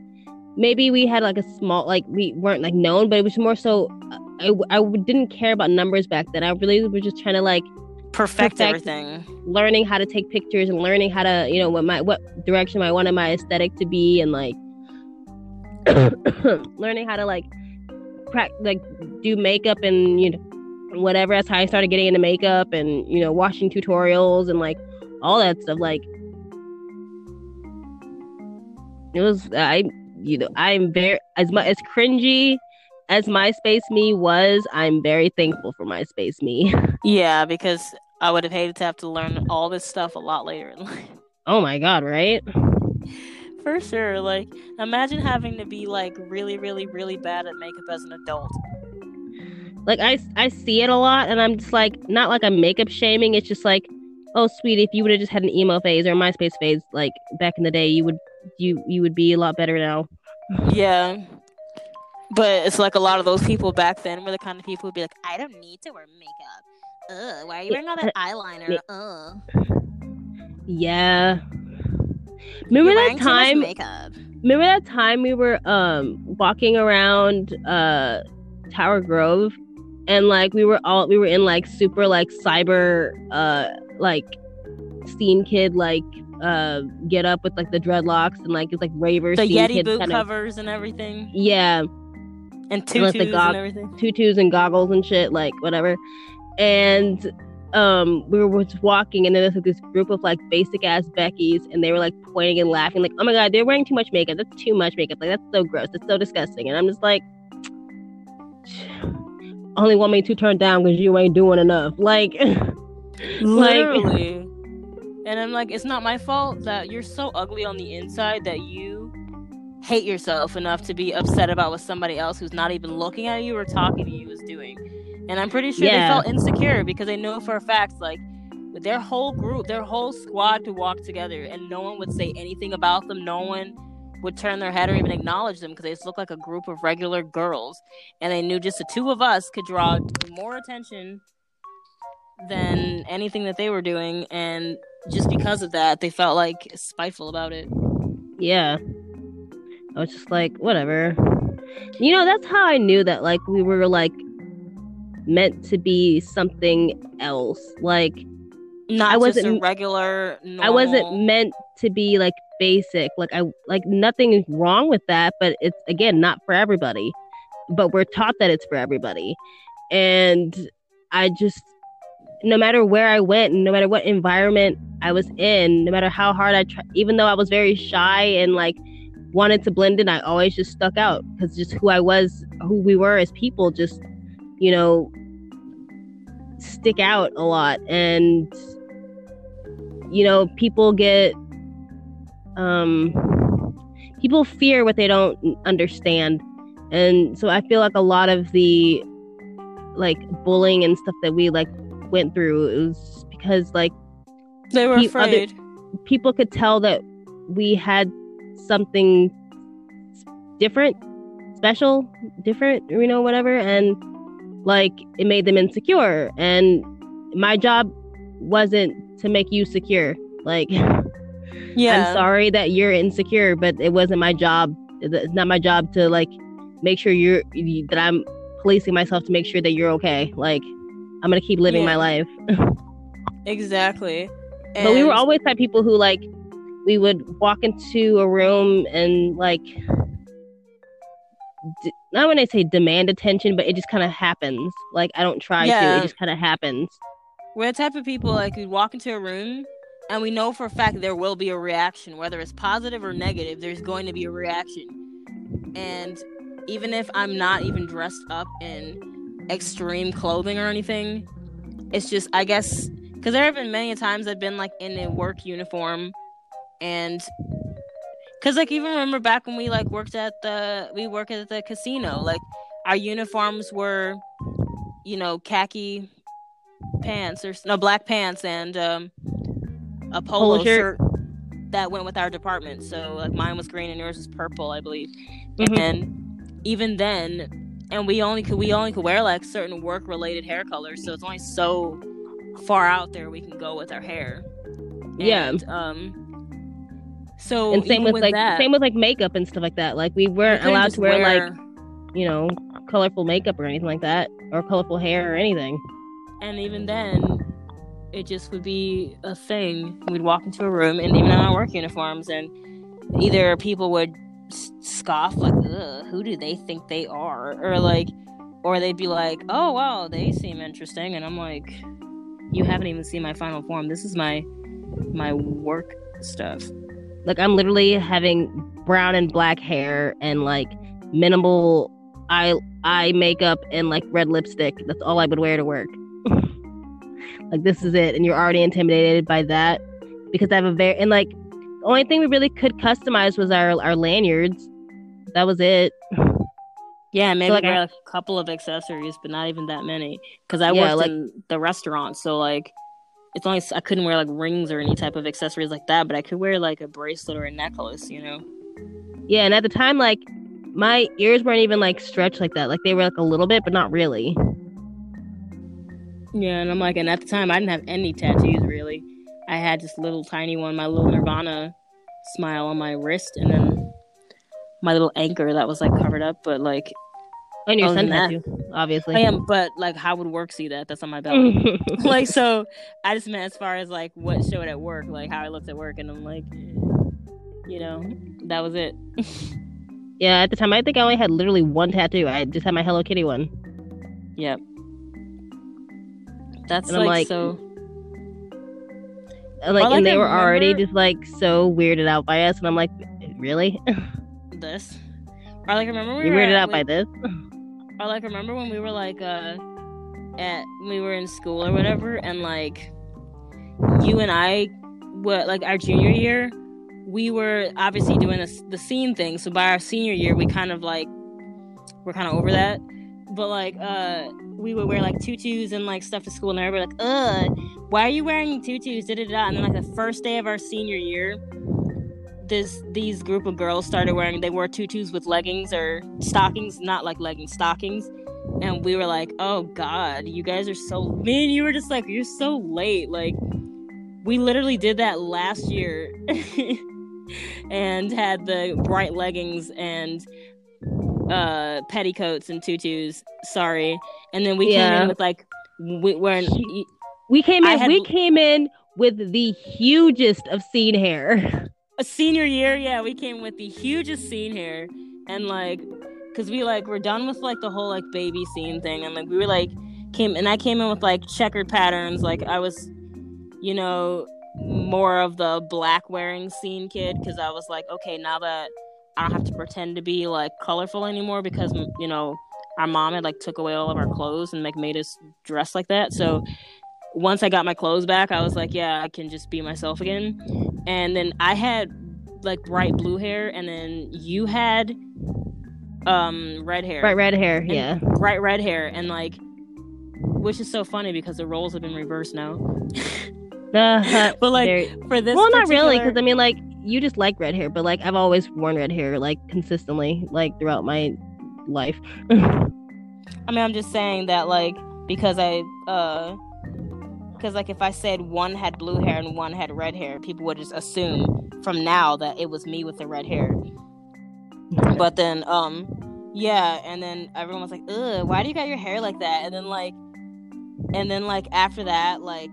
maybe we had like a small, like we weren't like known, but it was more so. I, I didn't care about numbers back then. I really was just trying to like Perfect, Perfect. everything. learning how to take pictures and learning how to, you know, what my what direction I wanted my aesthetic to be, and like [coughs] learning how to like prac like do makeup and you know whatever. That's how I started getting into makeup and you know watching tutorials and like all that stuff. Like it was I you know I'm very as much as cringy as MySpace me was. I'm very thankful for MySpace me. [laughs] Yeah, because I would have hated to have to learn all this stuff a lot later in [laughs] life. oh my god, right? For sure. Like, imagine having to be like really, really, really bad at makeup as an adult. like I I see it a lot, and I'm just like not like I'm makeup shaming. It's just like, oh sweetie, if you would have just had an emo phase or MySpace phase like back in the day, you would you you would be a lot better now. Yeah. But it's like a lot of those people back then were the kind of people who'd be like, I don't need to wear makeup. Ugh, why are you wearing all that eyeliner? Ugh. Yeah. Remember You're that wearing too much time? makeup. Remember that time we were um walking around uh Tower Grove, and like we were all we were in like super like cyber uh like scene kid like uh get up with like the dreadlocks and like it's like raver The Yeti boot kinda- covers and everything. yeah And With the tutus and everything. tutus and goggles and shit, like whatever. And um, we were just walking, and then there's like this group of like basic ass Beckys, and they were like pointing and laughing, like, "Oh my god, they're wearing too much makeup. That's too much makeup. Like that's so gross. That's so disgusting." And I'm just like, only want me to turn down because you ain't doing enough. [laughs] Like, Literally. and I'm like, it's not my fault that you're so ugly on the inside that you hate yourself enough to be upset about what somebody else who's not even looking at you or talking to you is doing. And I'm pretty sure Yeah. they felt insecure because they know for a fact, like, their whole group, their whole squad could walk together and no one would say anything about them. No one would turn their head or even acknowledge them because they just look like a group of regular girls. And they knew just the two of us could draw more attention than anything that they were doing. And just because of that, they felt like spiteful about it. yeah. I was just like, whatever. You know, that's how I knew that like we were like meant to be something else. Like Not I just a wasn't- regular. Normal... I wasn't meant to be like basic. Like I like nothing is wrong with that, but it's again not for everybody. But we're taught that it's for everybody. And I just no matter where I went, no matter what environment I was in, no matter how hard I tried, even though I was very shy and like wanted to blend in, I always just stuck out because just who I was, who we were as people, just you know, stick out a lot. And you know, people get um people fear what they don't understand. And so I feel like a lot of the like bullying and stuff that we like went through it was because like They were Pe- other- afraid. people could tell that we had something different, special, different, you know, whatever. And like it made them insecure. And my job wasn't to make you secure. Like, [laughs] yeah. I'm sorry that you're insecure, but it wasn't my job. It's not my job to like make sure you're that I'm policing myself to make sure that you're okay. Like, I'm gonna keep living Yeah. my life. [laughs] Exactly. But we were always type people who like we would walk into a room and like d- not when I say demand attention, but it just kind of happens. Like I don't try to; it just kind of happens. We're the type of people like we walk into a room and we know for a fact there will be a reaction, whether it's positive or negative. There's going to be a reaction, and even if I'm not even dressed up in extreme clothing or anything, it's just I guess because there have been many times I've been like in a work uniform, and because like even remember back when we like worked at the we worked at the casino, like our uniforms were, you know, khaki pants or no black pants and um a polo, Polo shirt. shirt. that went with our department. So like mine was green and yours was purple, I believe. Mhm. And even then, and we only could we only could wear like certain work related hair colors. So it's only so far out there we can go with our hair. Yeah. Um. So and same even with, like that, same with like makeup and stuff like that. Like we we weren't allowed to wear, like you know colorful makeup or anything like that, or colorful hair or anything. and even then it just would be a thing. We'd walk into a room and even in our work uniforms and either people would scoff like Ugh, who do they think they are? Or like or they'd be like oh wow they seem interesting. And i'm like you haven't even seen my final form. This is my my work stuff Like I'm literally having brown and black hair and like minimal eye eye makeup and like red lipstick. That's all I would wear to work. [laughs] like this is it, and you're already intimidated by that because I have a very and like the only thing we really could customize was our our lanyards. That was it. yeah maybe like, I- like a couple of accessories but not even that many because i Yeah, worked like- in the restaurant so like it's only I couldn't wear like rings or any type of accessories like that, but I could wear like a bracelet or a necklace, you know. Yeah, and at the time, like my ears weren't even like stretched like that. Like they were like a little bit, but not really. Yeah, and I'm like, and at the time I didn't have any tattoos really. I had this little tiny one, my little Nirvana smile on my wrist, and then my little anchor that was like covered up, but like And your sun than tattoo, obviously. I am, but like how would work see that? That's on my belly. [laughs] like so, I just meant as far as like what showed at work, like how I looked at work, and I'm like, you know, that was it. [laughs] yeah, at the time, I think I only had literally one tattoo. I just had my Hello Kitty one. Yep. That's And I'm like, like, so. Uh, like, All I and they can were already just like so weirded out by us, and I'm like, really? [laughs] This, or like remember we were weirded at- out by this? Or like remember when we were like uh at we were in school or whatever and like you and I what like our junior year we were obviously doing this, the scene thing. So by our senior year we kind of like we're kind of over that. But like uh we would wear like tutus and like stuff to school and everybody like uh why are you wearing tutus? Da, da, da. and then like the first day of our senior year this these group of girls started wearing they wore tutus with leggings or stockings not like leggings stockings and we were like oh god you guys are so me and you were just like you're so late like we literally did that last year [laughs] and had the bright leggings and uh petticoats and tutus sorry and then we came in with like we wearing We came in. had- We came in with the hugest of scene hair. [laughs] a senior year, yeah, we came with the hugest scene here, and like, cause we like we're done with like the whole like baby scene thing, and like we were like came and I came in with like checkered patterns, like I was, you know, more of the black wearing scene kid, cause I was like, okay, now that I don't have to pretend to be like colorful anymore, because you know our mom had like took away all of our clothes and like made us dress like that, so. Once I got my clothes back, I was like, yeah, I can just be myself again and then I had like bright blue hair, and then you had um red hair, Bright red hair. Yeah. bright red hair, and like, which is so funny because the roles have been reversed now. [laughs] Uh, [laughs] But like for this, well, not really, because I mean, like, you just like red hair, but like, I've always worn red hair, like, consistently, like, throughout my life. [laughs] I mean, I'm just saying that like because I uh. Because like if I said one had blue hair and one had red hair, people would just assume from now that it was me with the red hair. But then, um, yeah, and then everyone was like, "Ugh, why do you got your hair like that?" And then like, and then like after that, like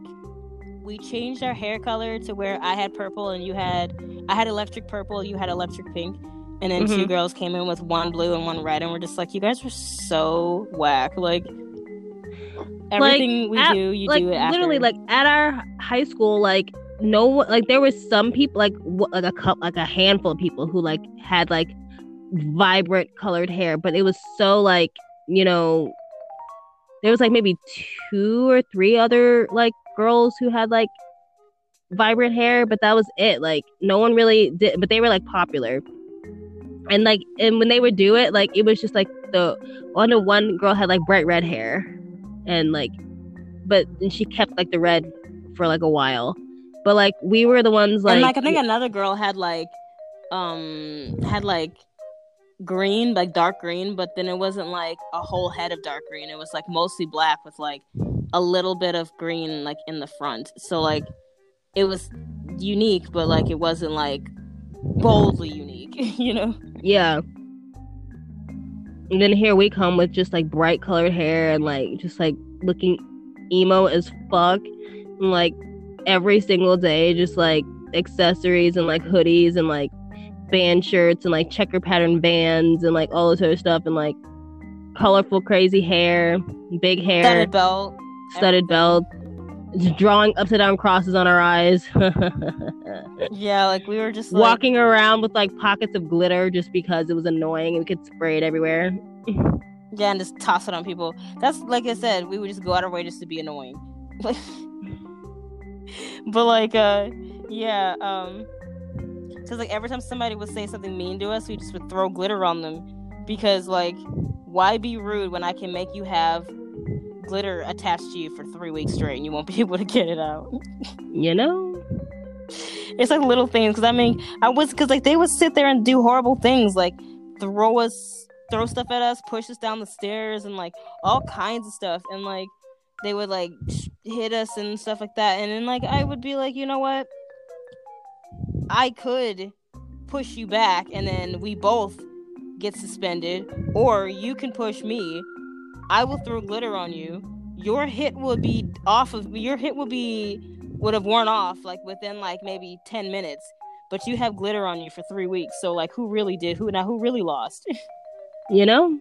we changed our hair color to where I had purple and you had I had electric purple, you had electric pink, and then two Mhm. girls came in with one blue and one red, and we're just like, you guys were so whack. Like everything we at- do, you like do it after. literally like at our high school like no one like there was some people like w- like a couple like a handful of people who like had like vibrant colored hair but it was so like you know there was like maybe two or three other like girls who had like vibrant hair but that was it. Like no one really did but they were like popular. And like and when they would do it like it was just like the one to one girl had like bright red hair and like but and she kept like the red for like a while but like we were the ones like, and like I think another girl had like um had like green, like dark green, but then it wasn't like a whole head of dark green. It was like mostly black with like a little bit of green like in the front. So like it was unique, but like it wasn't like boldly unique, [laughs] you know? yeah and then here we come with just like bright colored hair and like just like looking emo as fuck. And like every single day just like accessories and like hoodies and like band shirts and like checker pattern bands and like all this other stuff and like colorful crazy hair big hair. Studded belt. studded belt just drawing upside down crosses on our eyes [laughs] Yeah, like we were just like, walking around with like pockets of glitter just because it was annoying and we could spray it everywhere [laughs] Yeah, and just toss it on people. That's like I said, we would just go out of our way just to be annoying. [laughs] But like uh yeah, um cuz like every time somebody would say something mean to us, we just would throw glitter on them because like why be rude when I can make you have glitter attached to you for 3 weeks straight and you won't [laughs] be able to get it out. you know? It's like little things because I mean I was because like they would sit there and do horrible things like throw us throw stuff at us push us down the stairs and like all kinds of stuff. And like they would like hit us and stuff like that. And then like I would be like you know what? I could push you back and then we both get suspended or you can push me I will throw glitter on you. Your hit will be off of your hit will be would have worn off like within like maybe 10 minutes. But you have glitter on you for three weeks so like who really did who now who really lost? [laughs] You know?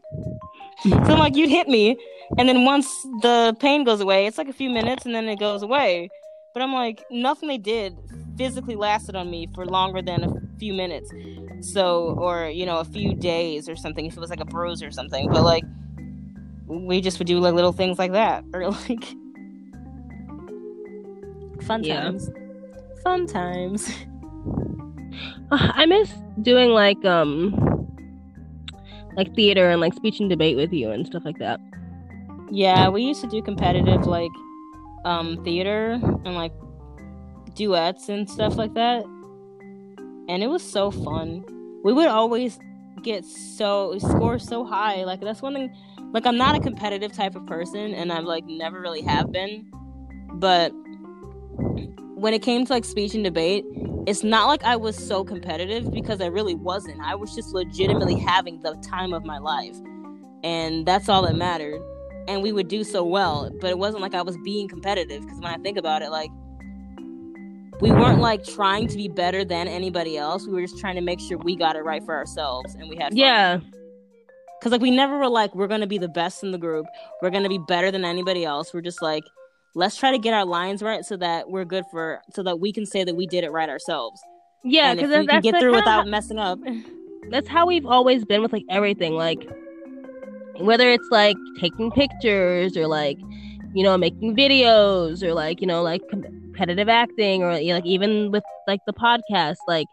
So like you'd hit me and then once the pain goes away it's like a few minutes and then it goes away. But i'm like nothing they did physically lasted on me for longer than a few minutes. So or you know a few days or something if it was like a bruise or something. But like we just would do like little things like that or [laughs] like fun Yeah. times fun times Uh, [laughs] i miss doing like um like theater and like speech and debate with you and stuff like that Yeah, we used to do competitive like um theater and like duets and stuff like that. And it was so fun. We would always get so score so high. Like that's one thing like I'm not a competitive type of person and I've like never really have been. But when it came to like speech and debate, it's not like I was so competitive because I really wasn't. I was just legitimately having the time of my life. And that's all that mattered and we would do so well but it wasn't like i was being competitive because when i think about it like we weren't like trying to be better than anybody else we were just trying to make sure we got it right for ourselves and we had fun. yeah because like we never were like we're gonna be the best in the group. We're gonna be better than anybody else. We're just like let's try to get our lines right so that we're good for so that we can say that we did it right ourselves. Yeah because we can get like through without messing up [laughs] that's how we've always been with like everything like whether it's like taking pictures or like you know making videos or like you know like competitive acting or you know, like even with like the podcast like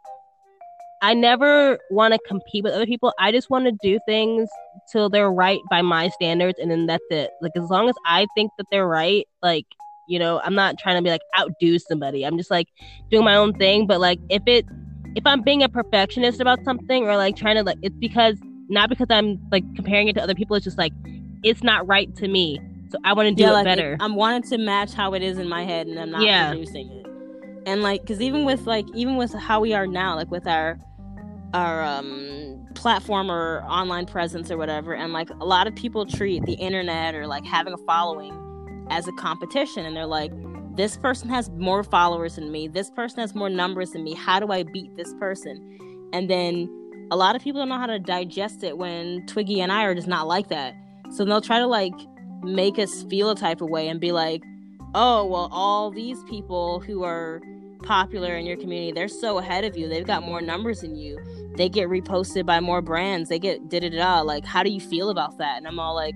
i never want to compete with other people i just want to do things till they're right by my standards and then that's it like as long as i think that they're right like you know i'm not trying to be like outdo somebody i'm just like doing my own thing but like if it if I'm being a perfectionist about something or like trying to like it's because not because I'm like comparing it to other people, it's just like it's not right to me. So I want to do yeah, it like better. it- I'm wanting to match how it is in my head, and I'm not Yeah. producing it. And like, because even with like, even with how we are now, like with our our um platform or online presence or whatever, and like a lot of people treat the internet or like having a following as a competition, and they're like, this person has more followers than me. This person has more numbers than me. How do I beat this person? And then a lot of people don't know how to digest it when Twiggy and I are just not like that. So they'll try to like make us feel a type of way and be like, oh, well, all these people who are popular in your community, they're so ahead of you. They've got more numbers than you. They get reposted by more brands. They get da da da. Like, how do you feel about that? And I'm all like,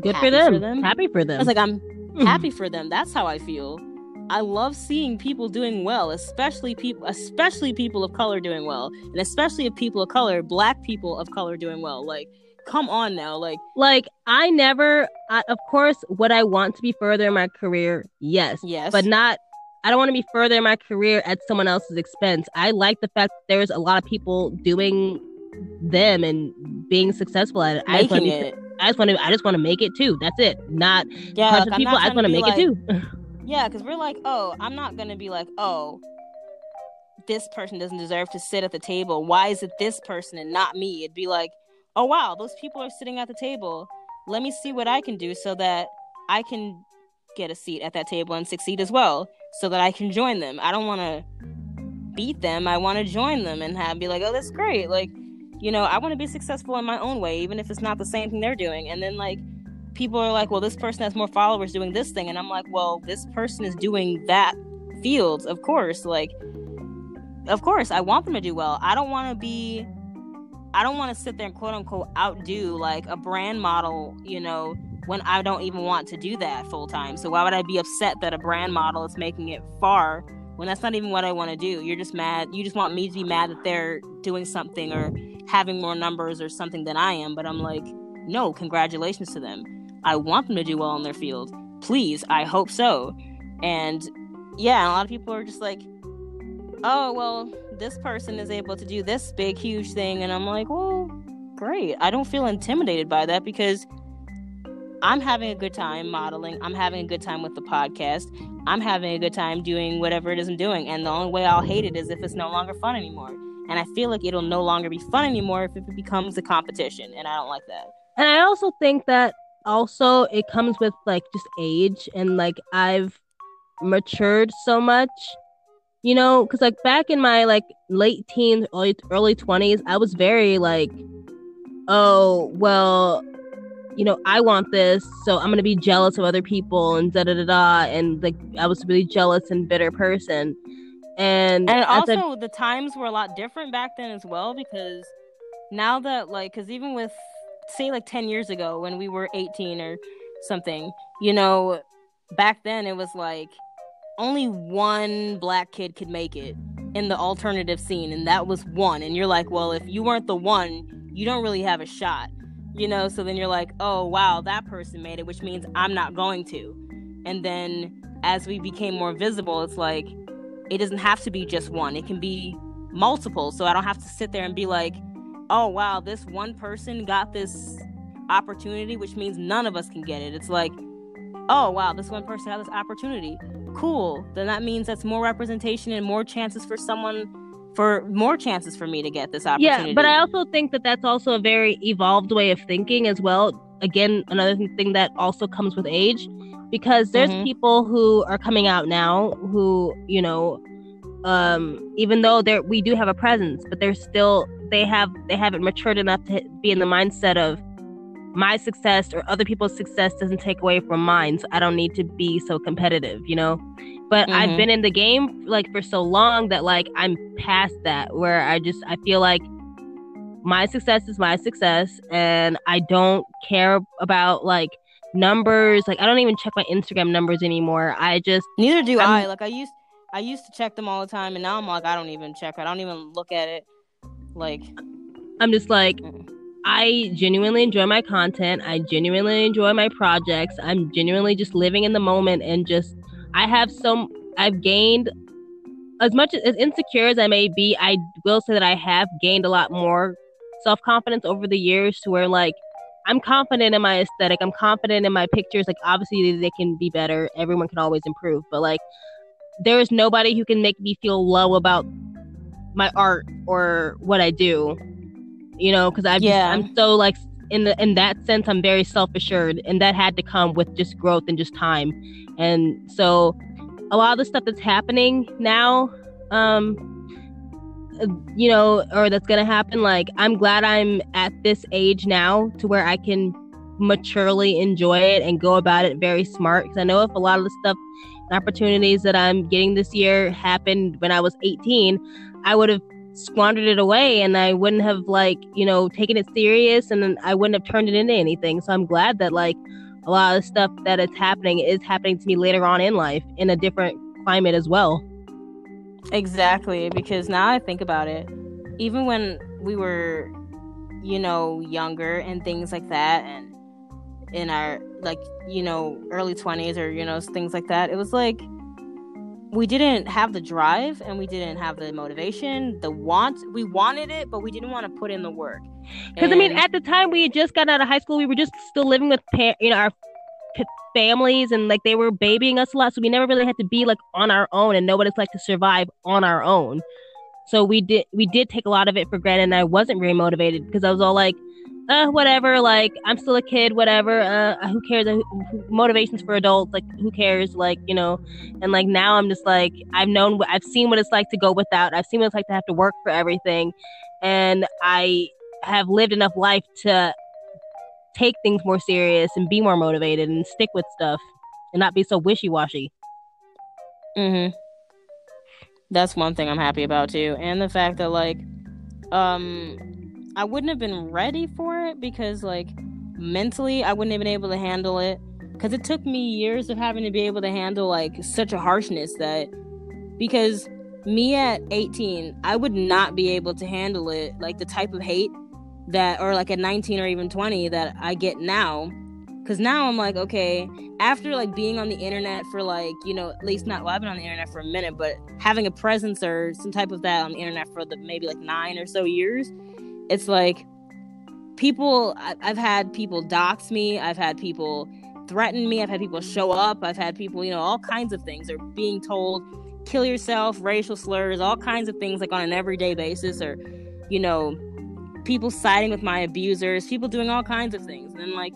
Good for them. for them. Happy for I them. was like, I'm [laughs] happy for them. That's how I feel. I love seeing people doing well, especially people, especially people of color doing well, and especially if people of color, black people of color doing well. Like, come on now, like, like I never, I, of course, would I want to be further in my career? Yes, yes, but not. I don't want to be further in my career at someone else's expense. I like the fact that there's a lot of people doing them and being successful at it. I just want to. it. I just want to. I just want to make it too. That's it. Not Yeah, like, people. Not I just want to make like- it too. [laughs] Yeah, because we're like, oh, I'm not gonna be like, oh, this person doesn't deserve to sit at the table. Why is it this person and not me? It'd be like, oh wow, those people are sitting at the table. Let me see what I can do so that I can get a seat at that table and succeed as well, so that I can join them. I don't want to beat them. I want to join them and have be like, oh, that's great. Like, you know, I want to be successful in my own way, even if it's not the same thing they're doing. And then like people are like, well, this person has more followers doing this thing. And I'm like, well, this person is doing that field, of course. Like, of course, I want them to do well. I don't want to be, I don't want to sit there and quote unquote outdo like a brand model, you know, when I don't even want to do that full time. So why would I be upset that a brand model is making it far when that's not even what I want to do? You're just mad. You just want me to be mad that they're doing something or having more numbers or something than I am. But I'm like, no, congratulations to them. I want them to do well in their field. Please, I hope so. And yeah, a lot of people are just like, oh, well, this person is able to do this big, huge thing. And I'm like, well, great. I don't feel intimidated by that because I'm having a good time modeling. I'm having a good time with the podcast. I'm having a good time doing whatever it is I'm doing. And the only way I'll hate it is if it's no longer fun anymore. And I feel like it'll no longer be fun anymore if it becomes a competition. And I don't like that. And I also think that also it comes with like just age and like I've matured so much. You know, because like back in my like late teens, early early twenties, I was very like, oh well, you know, I want this, so I'm gonna be jealous of other people and da da da da, and like I was a really jealous and bitter person. And, And also, the times were a lot different back then as well because now that, like, because even with, say, like 10 years ago when we were 18 or something, you know, back then it was like only one black kid could make it in the alternative scene, and that was one. And you're like, well, if you weren't the one, you don't really have a shot, you know? So then you're like, oh, wow, that person made it, which means I'm not going to. And then as we became more visible, it's like, it doesn't have to be just one it can be multiple so i don't have to sit there and be like oh wow this one person got this opportunity which means none of us can get it it's like oh wow this one person had this opportunity cool then that means that's more representation and more chances for someone for more chances for me to get this opportunity Yeah, but I also think that that's also a very evolved way of thinking as well. Again, another thing that also comes with age, because there's Mhm. people who are coming out now who, you know, um, even though they're we do have a presence, but they're still they have they haven't matured enough to be in the mindset of my success or other people's success doesn't take away from mine, so I don't need to be so competitive, you know. But I've Mhm. been in the game like for so long that like I'm past that where I just I feel like my success is my success and I don't care about like numbers. Like I don't even check my Instagram numbers anymore. I just neither do I'm- i like i used i used to check them all the time and now i'm like i don't even check i don't even look at it like I'm just like. I genuinely enjoy my content. I genuinely enjoy my projects. I'm genuinely just living in the moment and just I have some I've gained as much as insecure as I may be, I will say that I have gained a lot more self confidence over the years to where like I'm confident in my aesthetic. I'm confident in my pictures. Like obviously they can be better. Everyone can always improve, but like there is nobody who can make me feel low about my art or what I do. You know, because I Yeah. I'm so like in the in that sense I'm very self assured, and that had to come with just growth and just time. And so a lot of the stuff that's happening now, um, you know, or that's gonna happen. Like, I'm glad I'm at this age now to where I can maturely enjoy it and go about it very smart. Because I know if a lot of the stuff and opportunities that I'm getting this year happened when I was 18, I would have squandered it away and I wouldn't have like, you know, taken it serious and I wouldn't have turned it into anything. So I'm glad that like a lot of stuff that is happening is happening to me later on in life in a different climate as well. Exactly, because now I think about it, even when we were, you know, younger and things like that, and in our like, you know, early 20s or, you know, things like that, it was like we didn't have the drive and we didn't have the motivation, the want. We wanted it, but we didn't want to put in the work. Because I mean, at the time we had just gotten out of high school, we were just still living with pa- you know our p- families, and like they were babying us a lot, so we never really had to be like on our own and know what it's like to survive on our own. So we did we did take a lot of it for granted, and I wasn't very motivated because I was all like, uh, whatever, like I'm still a kid, whatever. Uh, who cares? Uh, motivations for adults, like who cares? Like you know, and like now I'm just like I've known, I've seen what it's like to go without. I've seen what it's like to have to work for everything, and I have lived enough life to take things more serious and be more motivated and stick with stuff and not be so wishy-washy. Mm Mhm. That's one thing I'm happy about too, and the fact that like, um, I wouldn't have been ready for it because like mentally I wouldn't have been able to handle it. Because it took me years of having to be able to handle like such a harshness that because me at 18 I would not be able to handle it like the type of hate that or like at 19 or even 20 that I get now. Because now I'm like okay after like being on the internet for like you know at least not well I've been on the internet for a minute but having a presence or some type of that on the internet for the maybe like nine or so years it's like people I've had people dox me, I've had people threaten me, I've had people show up, I've had people, you know, all kinds of things are being told kill yourself, racial slurs, all kinds of things like on an everyday basis or you know, people siding with my abusers, people doing all kinds of things. And like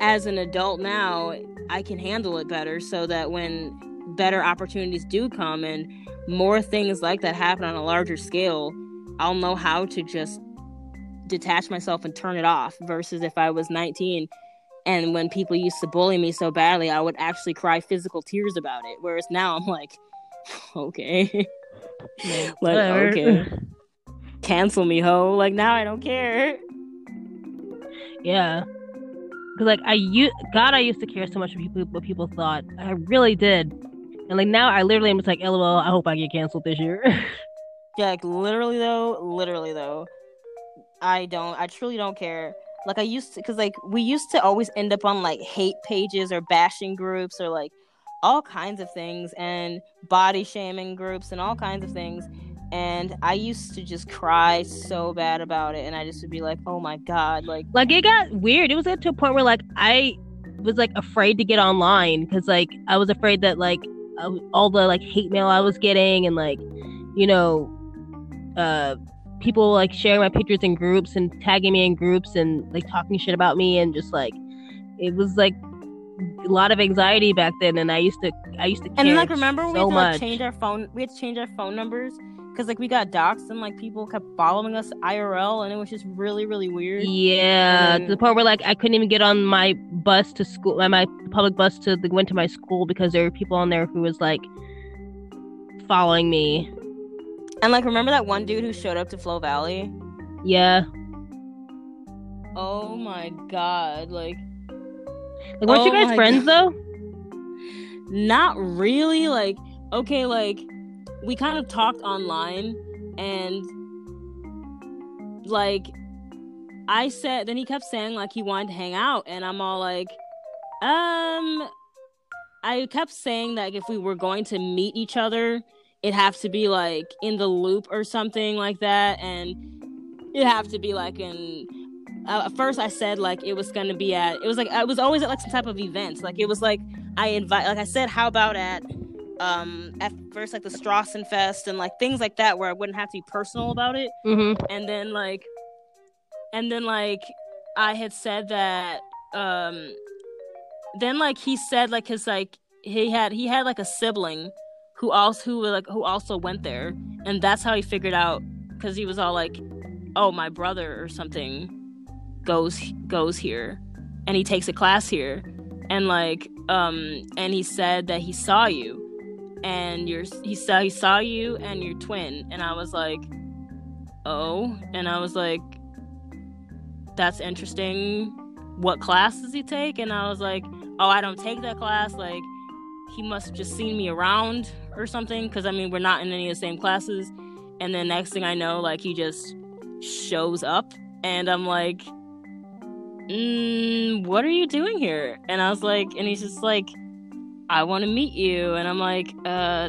as an adult now, I can handle it better so that when better opportunities do come and more things like that happen on a larger scale, I'll know how to just detach myself and turn it off versus if I was 19 and when people used to bully me so badly, I would actually cry physical tears about it. Whereas now I'm like, [laughs] okay. like, okay. Cancel me, ho. Like now I don't care. Yeah. Cause like I used, God, I used to care so much what people what people thought. I really did, and like now I literally am just like, lol. I hope I get canceled this year. [laughs] Yeah, like literally though, literally though, I don't. I truly don't care. Like I used to, cause like we used to always end up on like hate pages or bashing groups or like all kinds of things and body shaming groups and all kinds of things. And I used to just cry so bad about it, and I just would be like, "Oh my god!" Like, like it got weird. It was at to a point where like I was like afraid to get online because like I was afraid that like uh, all the like hate mail I was getting and like you know uh people like sharing my pictures in groups and tagging me in groups and like talking shit about me and just like it was like a lot of anxiety back then and I used to I used to and like remember so we had to like, change our phone we had to change our phone numbers? Because like we got doxxed and like people kept following us IRL and it was just really really weird. Yeah, and... to the point where like I couldn't even get on my bus to school, my, my public bus to the, went to my school because there were people on there who was like following me and like, remember that one dude who showed up to Flow Valley? Yeah. Oh my god! Like, like weren't oh you guys friends god. though? Not really. Like, okay, like we kind of talked online, and like I said, then he kept saying like he wanted to hang out, and I'm all like, um, I kept saying that if we were going to meet each other it have to be like in the loop or something like that and it have to be like in uh, at first I said like it was gonna be at it was like I was always at like some type of events like it was like I invite like I said how about at um at first like the Strawson Fest and like things like that where I wouldn't have to be personal about it mm-hmm. and then like and then like I had said that um then like he said like his like he had he had like a sibling who also who like who also went there, and that's how he figured out because he was all like, "Oh, my brother or something goes goes here, and he takes a class here, and like um and he said that he saw you, and your he saw he saw you and your twin, and I was like, oh, and I was like, that's interesting. What class does he take? And I was like, oh, I don't take that class. Like, he must have just seen me around or something. Because I mean, we're not in any of the same classes. And then next thing I know, like, he just shows up, and I'm like, mm, what are you doing here? And I was like, and he's just like, I want to meet you. And I'm like, uh,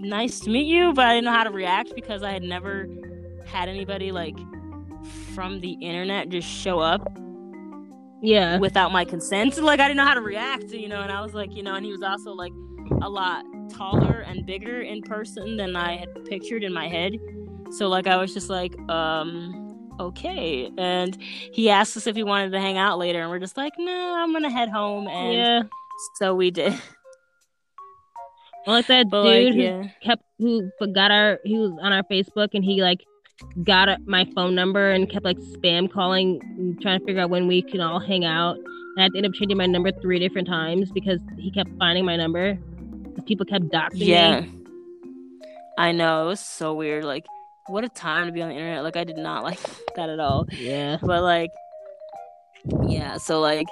nice to meet you. But I didn't know how to react because I had never had anybody like from the internet just show up Yeah. without my consent. [laughs] Like I didn't know how to react, you know, and I was like, you know, and he was also like a lot taller and bigger in person than I had pictured in my head. So like I was just like, um, okay. And he asked us if we wanted to hang out later and we're just like, no, I'm gonna head home and yeah. so we did. Well, like that But dude like who yeah. kept who got our he was on our Facebook and he like got my phone number and kept like spam calling and trying to figure out when we can all hang out. And I had to end up changing my number three different times because he kept finding my number. People kept doxing Yeah. me. I know, it was so weird. Like, what a time to be on the internet. Like I did not [laughs] like that at all. Yeah. But like yeah, so like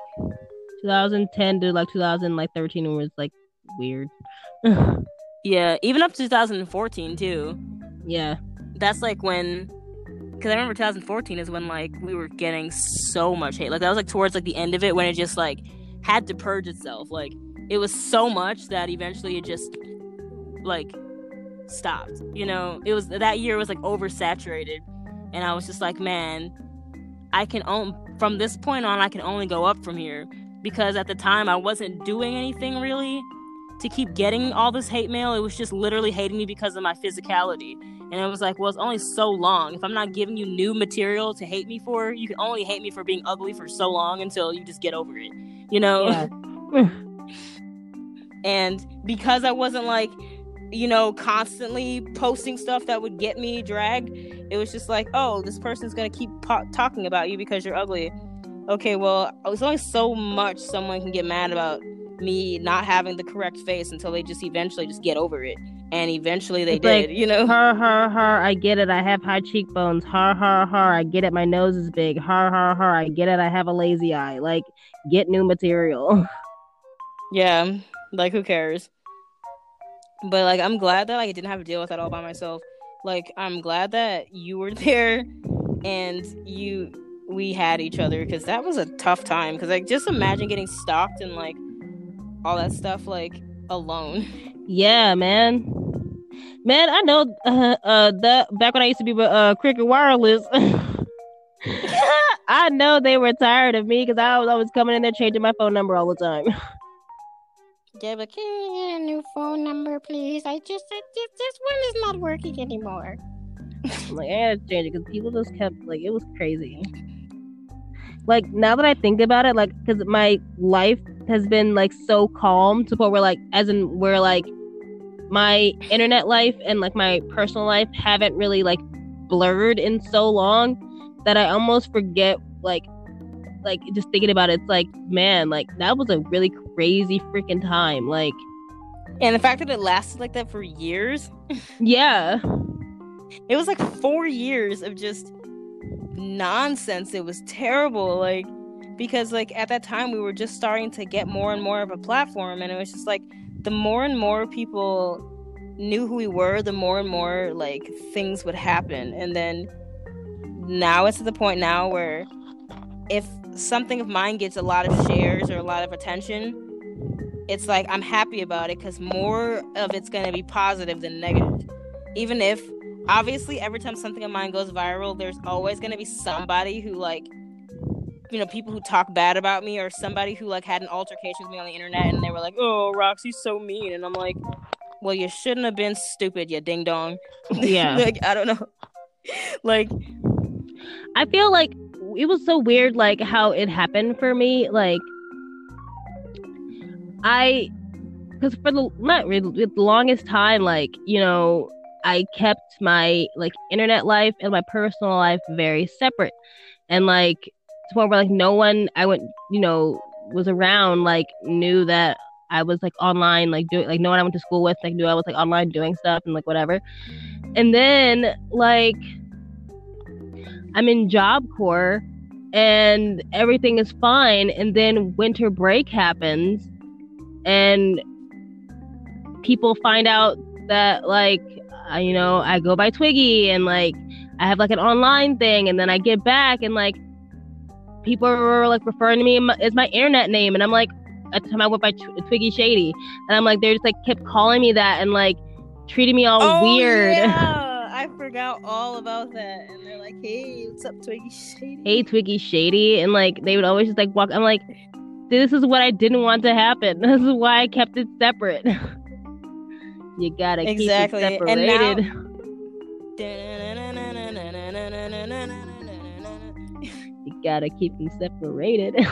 2010 to like 2013 was like weird. [laughs] yeah, even up to 2014 too. yeah. That's like when cuz I remember 2014 is when like we were getting so much hate. Like that was like towards like the end of it when it just like had to purge itself. Like it was so much that eventually it just like stopped. You know, it was that year was like oversaturated and I was just like, man, I can own from this point on I can only go up from here because at the time I wasn't doing anything really to keep getting all this hate mail. It was just literally hating me because of my physicality. And it was like, well, it's only so long. If I'm not giving you new material to hate me for, you can only hate me for being ugly for so long until you just get over it. You know? Yeah. [laughs] And because I wasn't like, you know, constantly posting stuff that would get me dragged, it was just like, oh, this person's gonna keep po- talking about you because you're ugly. Okay, well, it's only so much someone can get mad about me not having the correct face until they just eventually just get over it. And eventually they It's like, did, you know? Har har har, I get it. I have high cheekbones. Har har har, I get it. My nose is big. Har har har, I get it. I have a lazy eye. Like, get new material. [laughs] Yeah, like who cares? But like I'm glad that like I didn't have to deal with that all by myself. Like I'm glad that you were [laughs] there and you we had each other because that was a tough time. Because like just imagine getting stalked and like all that stuff like alone. [laughs] Yeah, man. Man, I know uh, uh the back when I used to be with uh Cricket Wireless. [laughs] I know they were tired of me because I was always coming in there changing my phone number all the time. Yeah, but can you get a new phone number, please? I just this, this one is not working anymore. I'm like, I had to change it because people just kept like it was crazy. Like now that I think about it, like because my life has been like so calm to the point where like as in where like my internet life and like my personal life haven't really like blurred in so long that I almost forget like like just thinking about it, it's like man, like that was a really crazy freaking time. Like And the fact that it lasted like that for years, [laughs] yeah, it was like four years of just nonsense. It was terrible. Like, because like at that time we were just starting to get more and more of a platform, and it was just like the more and more people knew who we were, the more and more like things would happen. And then now it's at the point now where if something of mine gets a lot of shares or a lot of attention, it's like I'm happy about it because more of it's going to be positive than negative. Even if obviously every time something of mine goes viral, there's always going to be somebody who like you know people who talk bad about me or somebody who like had an altercation with me on the internet and they were like, "Oh, Roxy's so mean," and I'm like, "Well, you shouldn't have been stupid, you ding dong." [laughs] Yeah. like I don't know. like I feel like it was so weird, like how it happened for me. Like, I because for the not really the longest time, like you know, I kept my like internet life and my personal life very separate, and like the point where like no one I went, you know, was around like knew that I was like online, like doing like no one I went to school with like knew I was like online doing stuff and like whatever. And then like I'm in Job Corps and everything is fine, and then winter break happens, and people find out that like uh, you know I go by Twiggy and like I have like an online thing, and then I get back and like people were like referring to me as my internet name, and I'm like at the time I went by Tw- Twiggy Shady, and I'm like they just like kept calling me that and like treating me all Oh, weird. Yeah, [laughs] I forgot all about that. And they're like, "Hey, what's up, Twiggy Shady?" hey Twiggy Shady, and like they would always just like walk. I'm like, this is what I didn't want to happen. [laughs] This is why I kept it separate. [laughs] you gotta Exactly, keep it and now- gotta keep them separated. [laughs]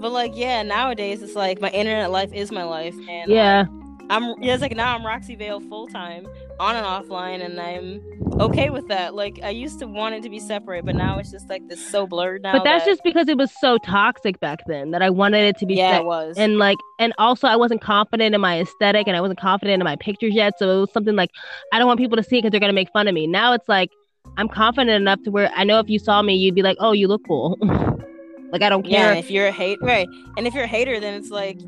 But like, yeah, nowadays it's like my internet life is my life, and yeah, I'm yeah, it's like now I'm Roxy Vale full time on and offline, and I'm okay with that. Like I used to want it to be separate, but now it's just like this so blurred now. but that's that- just because it was so toxic back then that I wanted it to be. yeah, sep- it was. and like and also i wasn't confident in my aesthetic and i wasn't confident in my pictures yet so it was something like i don't want people to see it because they're going to make fun of me now it's like i'm confident enough to where i know if you saw me you'd be like oh you look cool [laughs] like i don't care and if you're a hate right, and if you're a hater, then it's like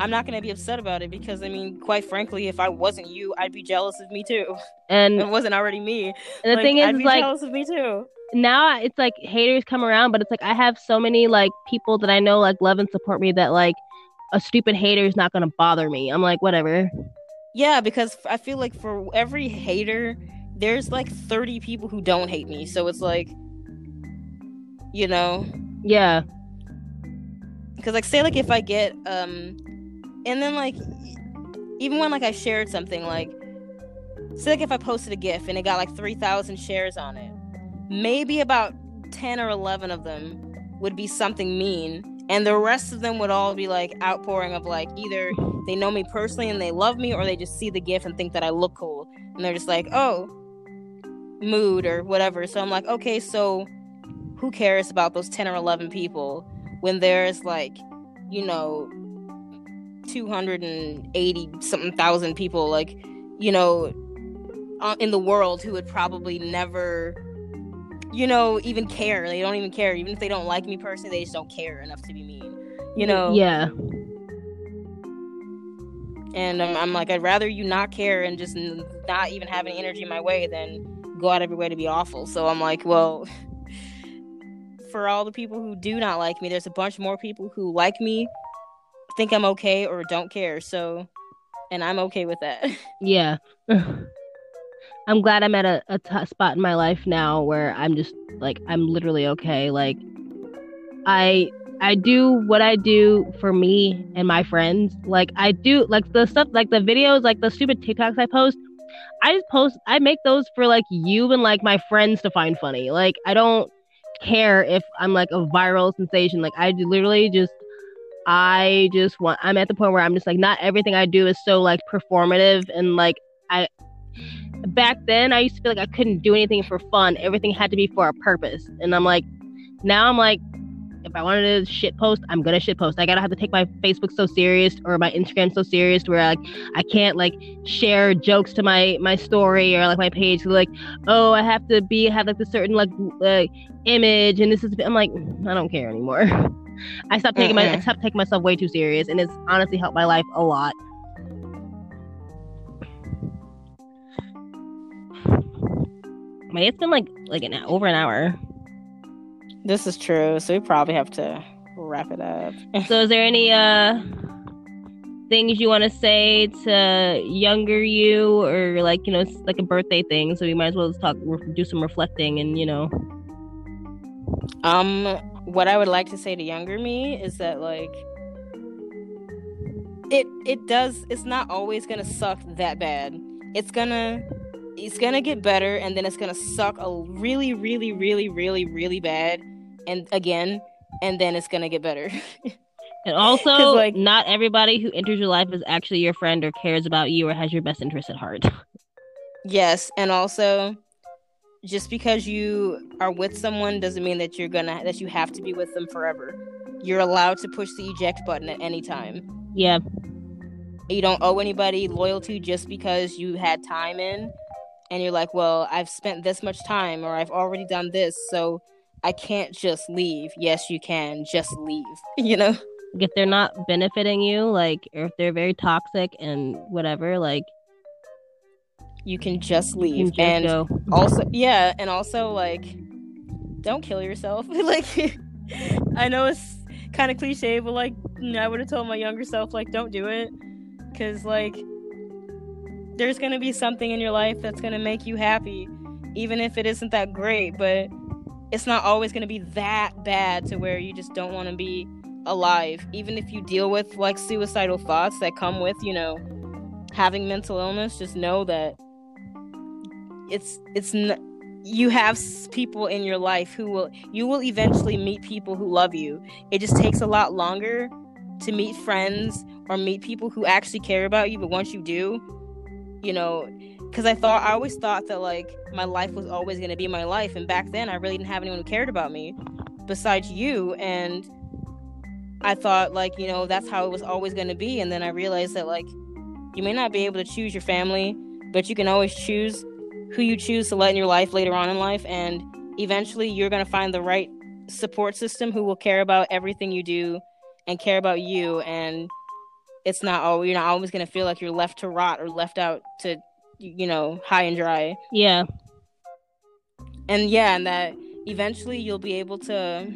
I'm not gonna be upset about it because I mean, quite frankly, if I wasn't you, I'd be jealous of me too. and, If it wasn't already me. and the like, thing is I'd be like jealous of me too. now it's like haters come around but it's like i have so many like people that i know like love and support me that like a stupid hater is not going to bother me i'm like whatever Yeah, because I feel like for every hater, there's like 30 people who don't hate me. So it's like, you know, yeah because like say like if I get um, and then like even when like I shared something like, say like if I posted a GIF and it got like 3,000 shares on it, maybe about 10 or 11 of them would be something mean. And the rest of them would all be like outpouring of like either they know me personally and they love me, or they just see the GIF and think that I look cool. And they're just like, oh, mood or whatever. So I'm like, okay, so who cares about those 10 or 11 people when there's like, you know, 280 something thousand people, like, you know, uh, in the world who would probably never, you know, even care. They don't even care. Even if they don't like me personally, they just don't care enough to be mean. You know? yeah And um, I'm like, I'd rather you not care and just n- not even have any energy my way than go out every way to be awful. So I'm like, well, [laughs] for all the people who do not like me, there's a bunch more people who like me, think I'm okay, or don't care. So, and I'm okay with that. [laughs] Yeah. [sighs] I'm glad I'm at a, a t- spot in my life now where I'm just like I'm literally okay. Like I I do what I do for me and my friends. Like I do like the stuff like the videos, like the stupid TikToks I post. I just post I make those for like you and like my friends to find funny. Like I don't care if I'm like a viral sensation. Like I literally just I just want I'm at the point where I'm just like not everything I do is so like performative and like I back then I used to feel like I couldn't do anything for fun. Everything had to be for a purpose. And I'm like now I'm like if I wanted to shit post, I'm gonna shit post. I gotta have to take my Facebook so serious or my Instagram so serious where like I can't like share jokes to my my story or like my page. Like, oh, I have to be have like the certain like uh, image and this is. I'm like, I don't care anymore. [laughs] I stopped taking my I stopped taking myself way too serious, and it's honestly helped my life a lot. Man, it's been like like an over an hour. This is true. So we probably have to wrap it up. [laughs] So, is there any uh things you want to say to younger you, or like you know, it's like a birthday thing? So we might as well just talk, do some reflecting, and you know, Um, what I would like to say to younger me is that like it it does it's not always gonna suck that bad. It's gonna it's gonna get better and then it's gonna suck a really, really, really, really, really bad and again and then it's gonna get better. [laughs] And also, like- not everybody who enters your life is actually your friend or cares about you or has your best interest at heart. [laughs] Yes, and also just because you are with someone doesn't mean that you're gonna that you have to be with them forever. You're allowed to push the eject button at any time. yeah, You don't owe anybody loyalty just because you had time in and you're like, "Well, I've spent this much time or I've already done this, so I can't just leave." Yes, you can. Just leave. [laughs] You know? if they're not benefiting you, like, or if they're very toxic and whatever, like, You can just leave. can just and go. also yeah and also like don't kill yourself [laughs] like i know it's kind of cliche but like i would have told my younger self like don't do it because like there's gonna be something in your life that's gonna make you happy even if it isn't that great but it's not always gonna be that bad to where you just don't want to be alive. Even if you deal with like suicidal thoughts that come with you know having mental illness just know that it's it's n- you have people in your life who will you will eventually meet people who love you. It just takes a lot longer to meet friends or meet people who actually care about you but once you do you know because i thought i always thought that like my life was always going to be my life and back then i really didn't have anyone who cared about me besides you and i thought like you know that's how it was always going to be and then i realized that like you may not be able to choose your family but you can always choose who you choose to let in your life later on in life and eventually you're going to find the right support system who will care about everything you do and care about you and it's not oh you're not always going to feel like you're left to rot or left out to you know high and dry. Yeah, and yeah and that eventually you'll be able to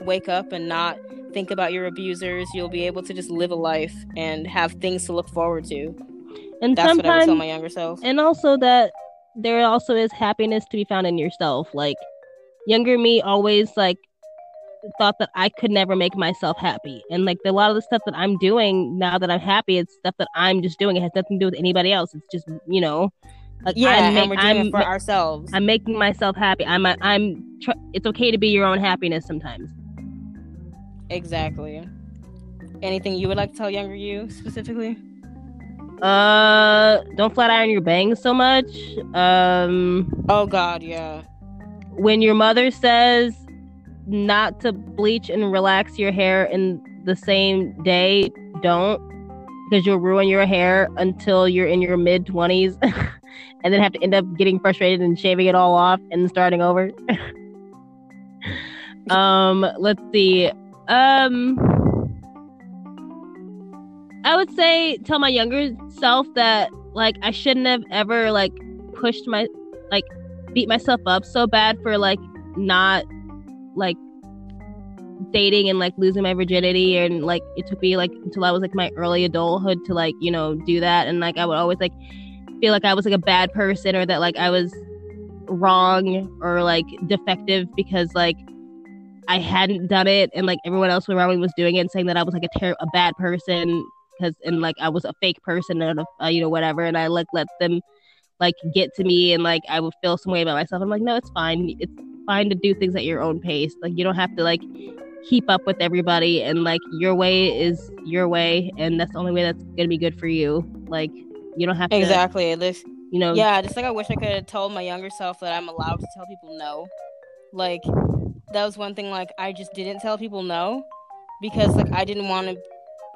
wake up and not think about your abusers. You'll be able to just live a life and have things to look forward to. And that's what i would tell my younger self. and also that there also is happiness to be found in yourself. Like, younger me always like thought that I could never make myself happy, and like a lot of the stuff that I'm doing now that I'm happy, it's stuff that I'm just doing. It has nothing to do with anybody else. It's just you know, like yeah I'm, and we're doing I'm it for ourselves I'm making myself happy. I'm I'm. Tr- it's okay to be your own happiness sometimes. Exactly. Anything you would like to tell younger you specifically? Uh, don't flat iron your bangs so much. Um, Oh God, yeah. when your mother says not to bleach and relax your hair in the same day, don't because you'll ruin your hair until you're in your mid 20s [laughs] and then have to end up getting frustrated and shaving it all off and starting over. [laughs] um, let's see. Um I would say tell my younger self that like I shouldn't have ever like pushed my like beat myself up so bad for like not like dating and like losing my virginity and like it took me like until I was like my early adulthood to like you know do that and like I would always like feel like I was like a bad person or that like I was wrong or like defective because like I hadn't done it and like everyone else around me was doing it and saying that I was like a ter- a bad person because and like I was a fake person and uh, you know whatever and I like let them like get to me and like I would feel some way about myself. I'm like, no, it's fine. It's fine to do things at your own pace. Like you don't have to like keep up with everybody and like your way is your way and that's the only way that's gonna be good for you. Like you don't have to Exactly. This you know yeah, just like I wish I could have told my younger self that I'm allowed to tell people no. Like that was one thing like I just didn't tell people no because like I didn't want to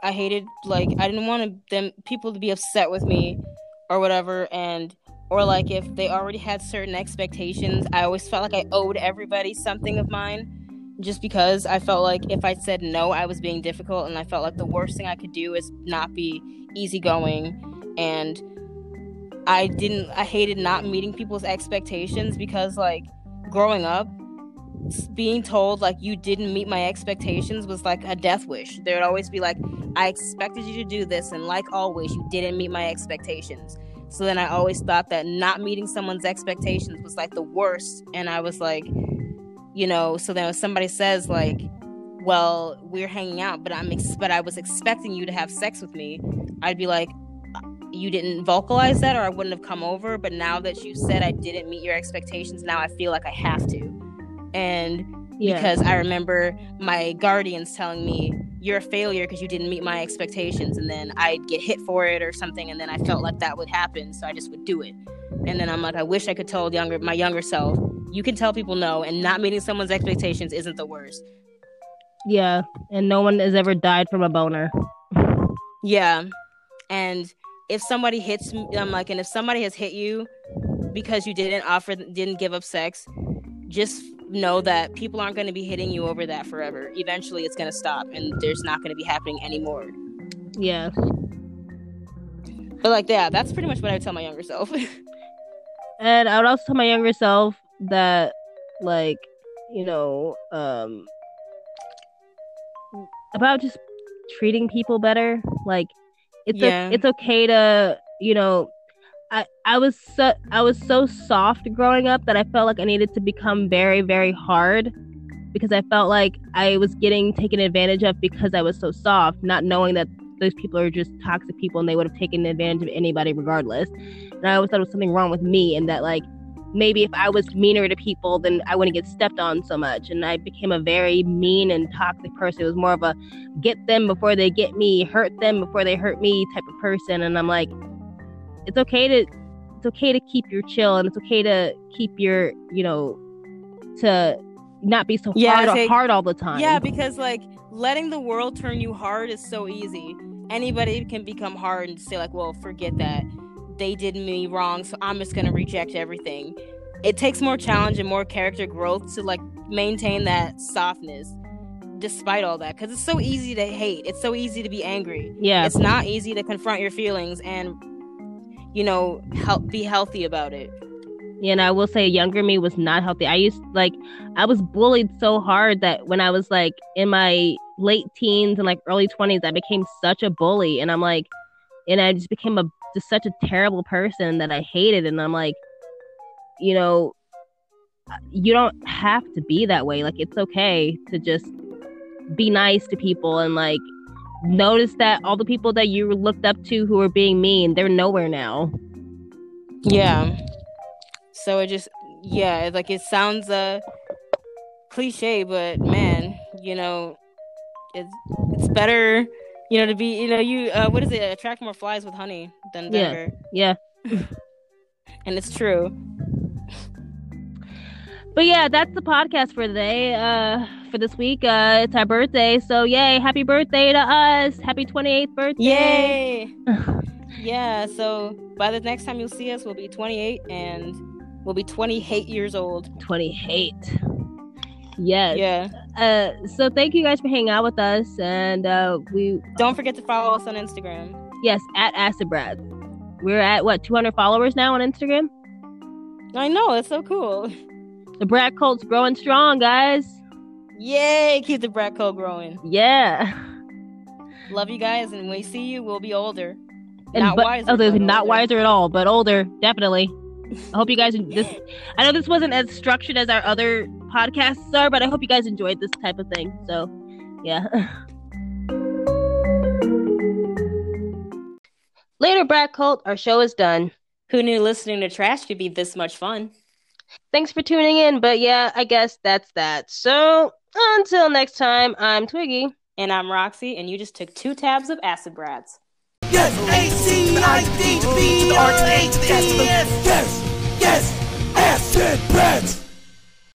I hated like I didn't want them people to be upset with me or whatever and or like if they already had certain expectations, I always felt like I owed everybody something of mine just because I felt like if I said no, I was being difficult and I felt like the worst thing I could do is not be easygoing and I didn't I hated not meeting people's expectations because like growing up being told like you didn't meet my expectations was like a death wish. There'd always be like I expected you to do this and like always you didn't meet my expectations. So then I always thought that not meeting someone's expectations was like the worst and I was like you know, so then if somebody says like well, we're hanging out, but I'm ex- but I was expecting you to have sex with me. I'd be like you didn't vocalize that or I wouldn't have come over, but now that you said I didn't meet your expectations, now I feel like I have to. And Yeah. because I remember my guardians telling me you're a failure because you didn't meet my expectations and then I'd get hit for it or something and then I felt like that would happen so I just would do it. And then I'm like I wish I could tell younger my younger self you can tell people no and not meeting someone's expectations isn't the worst. Yeah. And no one has ever died from a boner. Yeah. And if somebody hits me, I'm like, and if somebody has hit you because you didn't offer, didn't give up sex, just know that people aren't going to be hitting you over that forever. Eventually, it's going to stop and there's not going to be happening anymore. Yeah. But like, yeah, that's pretty much what I would tell my younger self. [laughs] And I would also tell my younger self that, like, you know, um, about just treating people better. Like, it's Yeah. o- it's okay to, you know, I I was so I was so soft growing up that I felt like I needed to become very very hard because I felt like I was getting taken advantage of because I was so soft, not knowing that those people are just toxic people and they would have taken advantage of anybody regardless. And I always thought it was something wrong with me and that like maybe if I was meaner to people, then I wouldn't get stepped on so much. And I became a very mean and toxic person. It was more of a get them before they get me, hurt them before they hurt me type of person. And I'm like, it's okay to it's okay to keep your chill and it's okay to keep your, you know, to not be so Yeah, hard say- hard all the time. yeah, because like letting the world turn you hard is so easy. Anybody can become hard and say like, well, forget that. They did me wrong, so I'm just gonna reject everything. It takes more challenge and more character growth to like maintain that softness despite all that because it's so easy to hate it's so easy to be angry yeah. it's not easy to confront your feelings and you know help be healthy about it Yeah, and I will say younger me was not healthy. I used like I was bullied so hard that when I was like in my late teens and like early 20s, I became such a bully and I'm like and I just became a just such a terrible person that I hated and I'm like you know you don't have to be that way. Like it's okay to just be nice to people and like notice that all the people that you looked up to who were being mean, they're nowhere now. Yeah. So it just yeah, like it sounds uh cliche, but man, you know, it's it's better, you know, to be you know, you uh what is it, attract more flies with honey than Yeah. Yeah. [laughs] And it's true. But yeah, that's the podcast for today. Uh, for this week, uh, it's our birthday, so yay! Happy birthday to us! Happy twenty eighth birthday! Yay! [laughs] yeah, so by the next time you'll see us we'll be twenty eight and we'll be twenty eight years old. Twenty eight. Yes. Yeah. Uh, so thank you guys for hanging out with us, and uh, we Don't forget to follow us on Instagram. yes at Acid Brats. We're at what two hundred followers now on Instagram. I know, it's so cool. [laughs] The Brat cult's growing strong, guys. Yay! Keep the brat code growing. Yeah. Love you guys, and when we see you, we'll be older. And Not but, wiser, oh, they're not older. wiser at all, but older, definitely. [laughs] I hope you guys this. I know this wasn't as structured as our other podcasts are, but I hope you guys enjoyed this type of thing. So, yeah. [laughs] Later, Brat Cult. Our show is done. Who knew listening to trash could be this much fun? Thanks for tuning in. But yeah, I guess that's that. So until next time, I'm Twiggy. And I'm Roxy, and you just took two tabs of acid brats. Yes, A-C-I-D-B-R-H-T-S. Yes, yes, acid breath.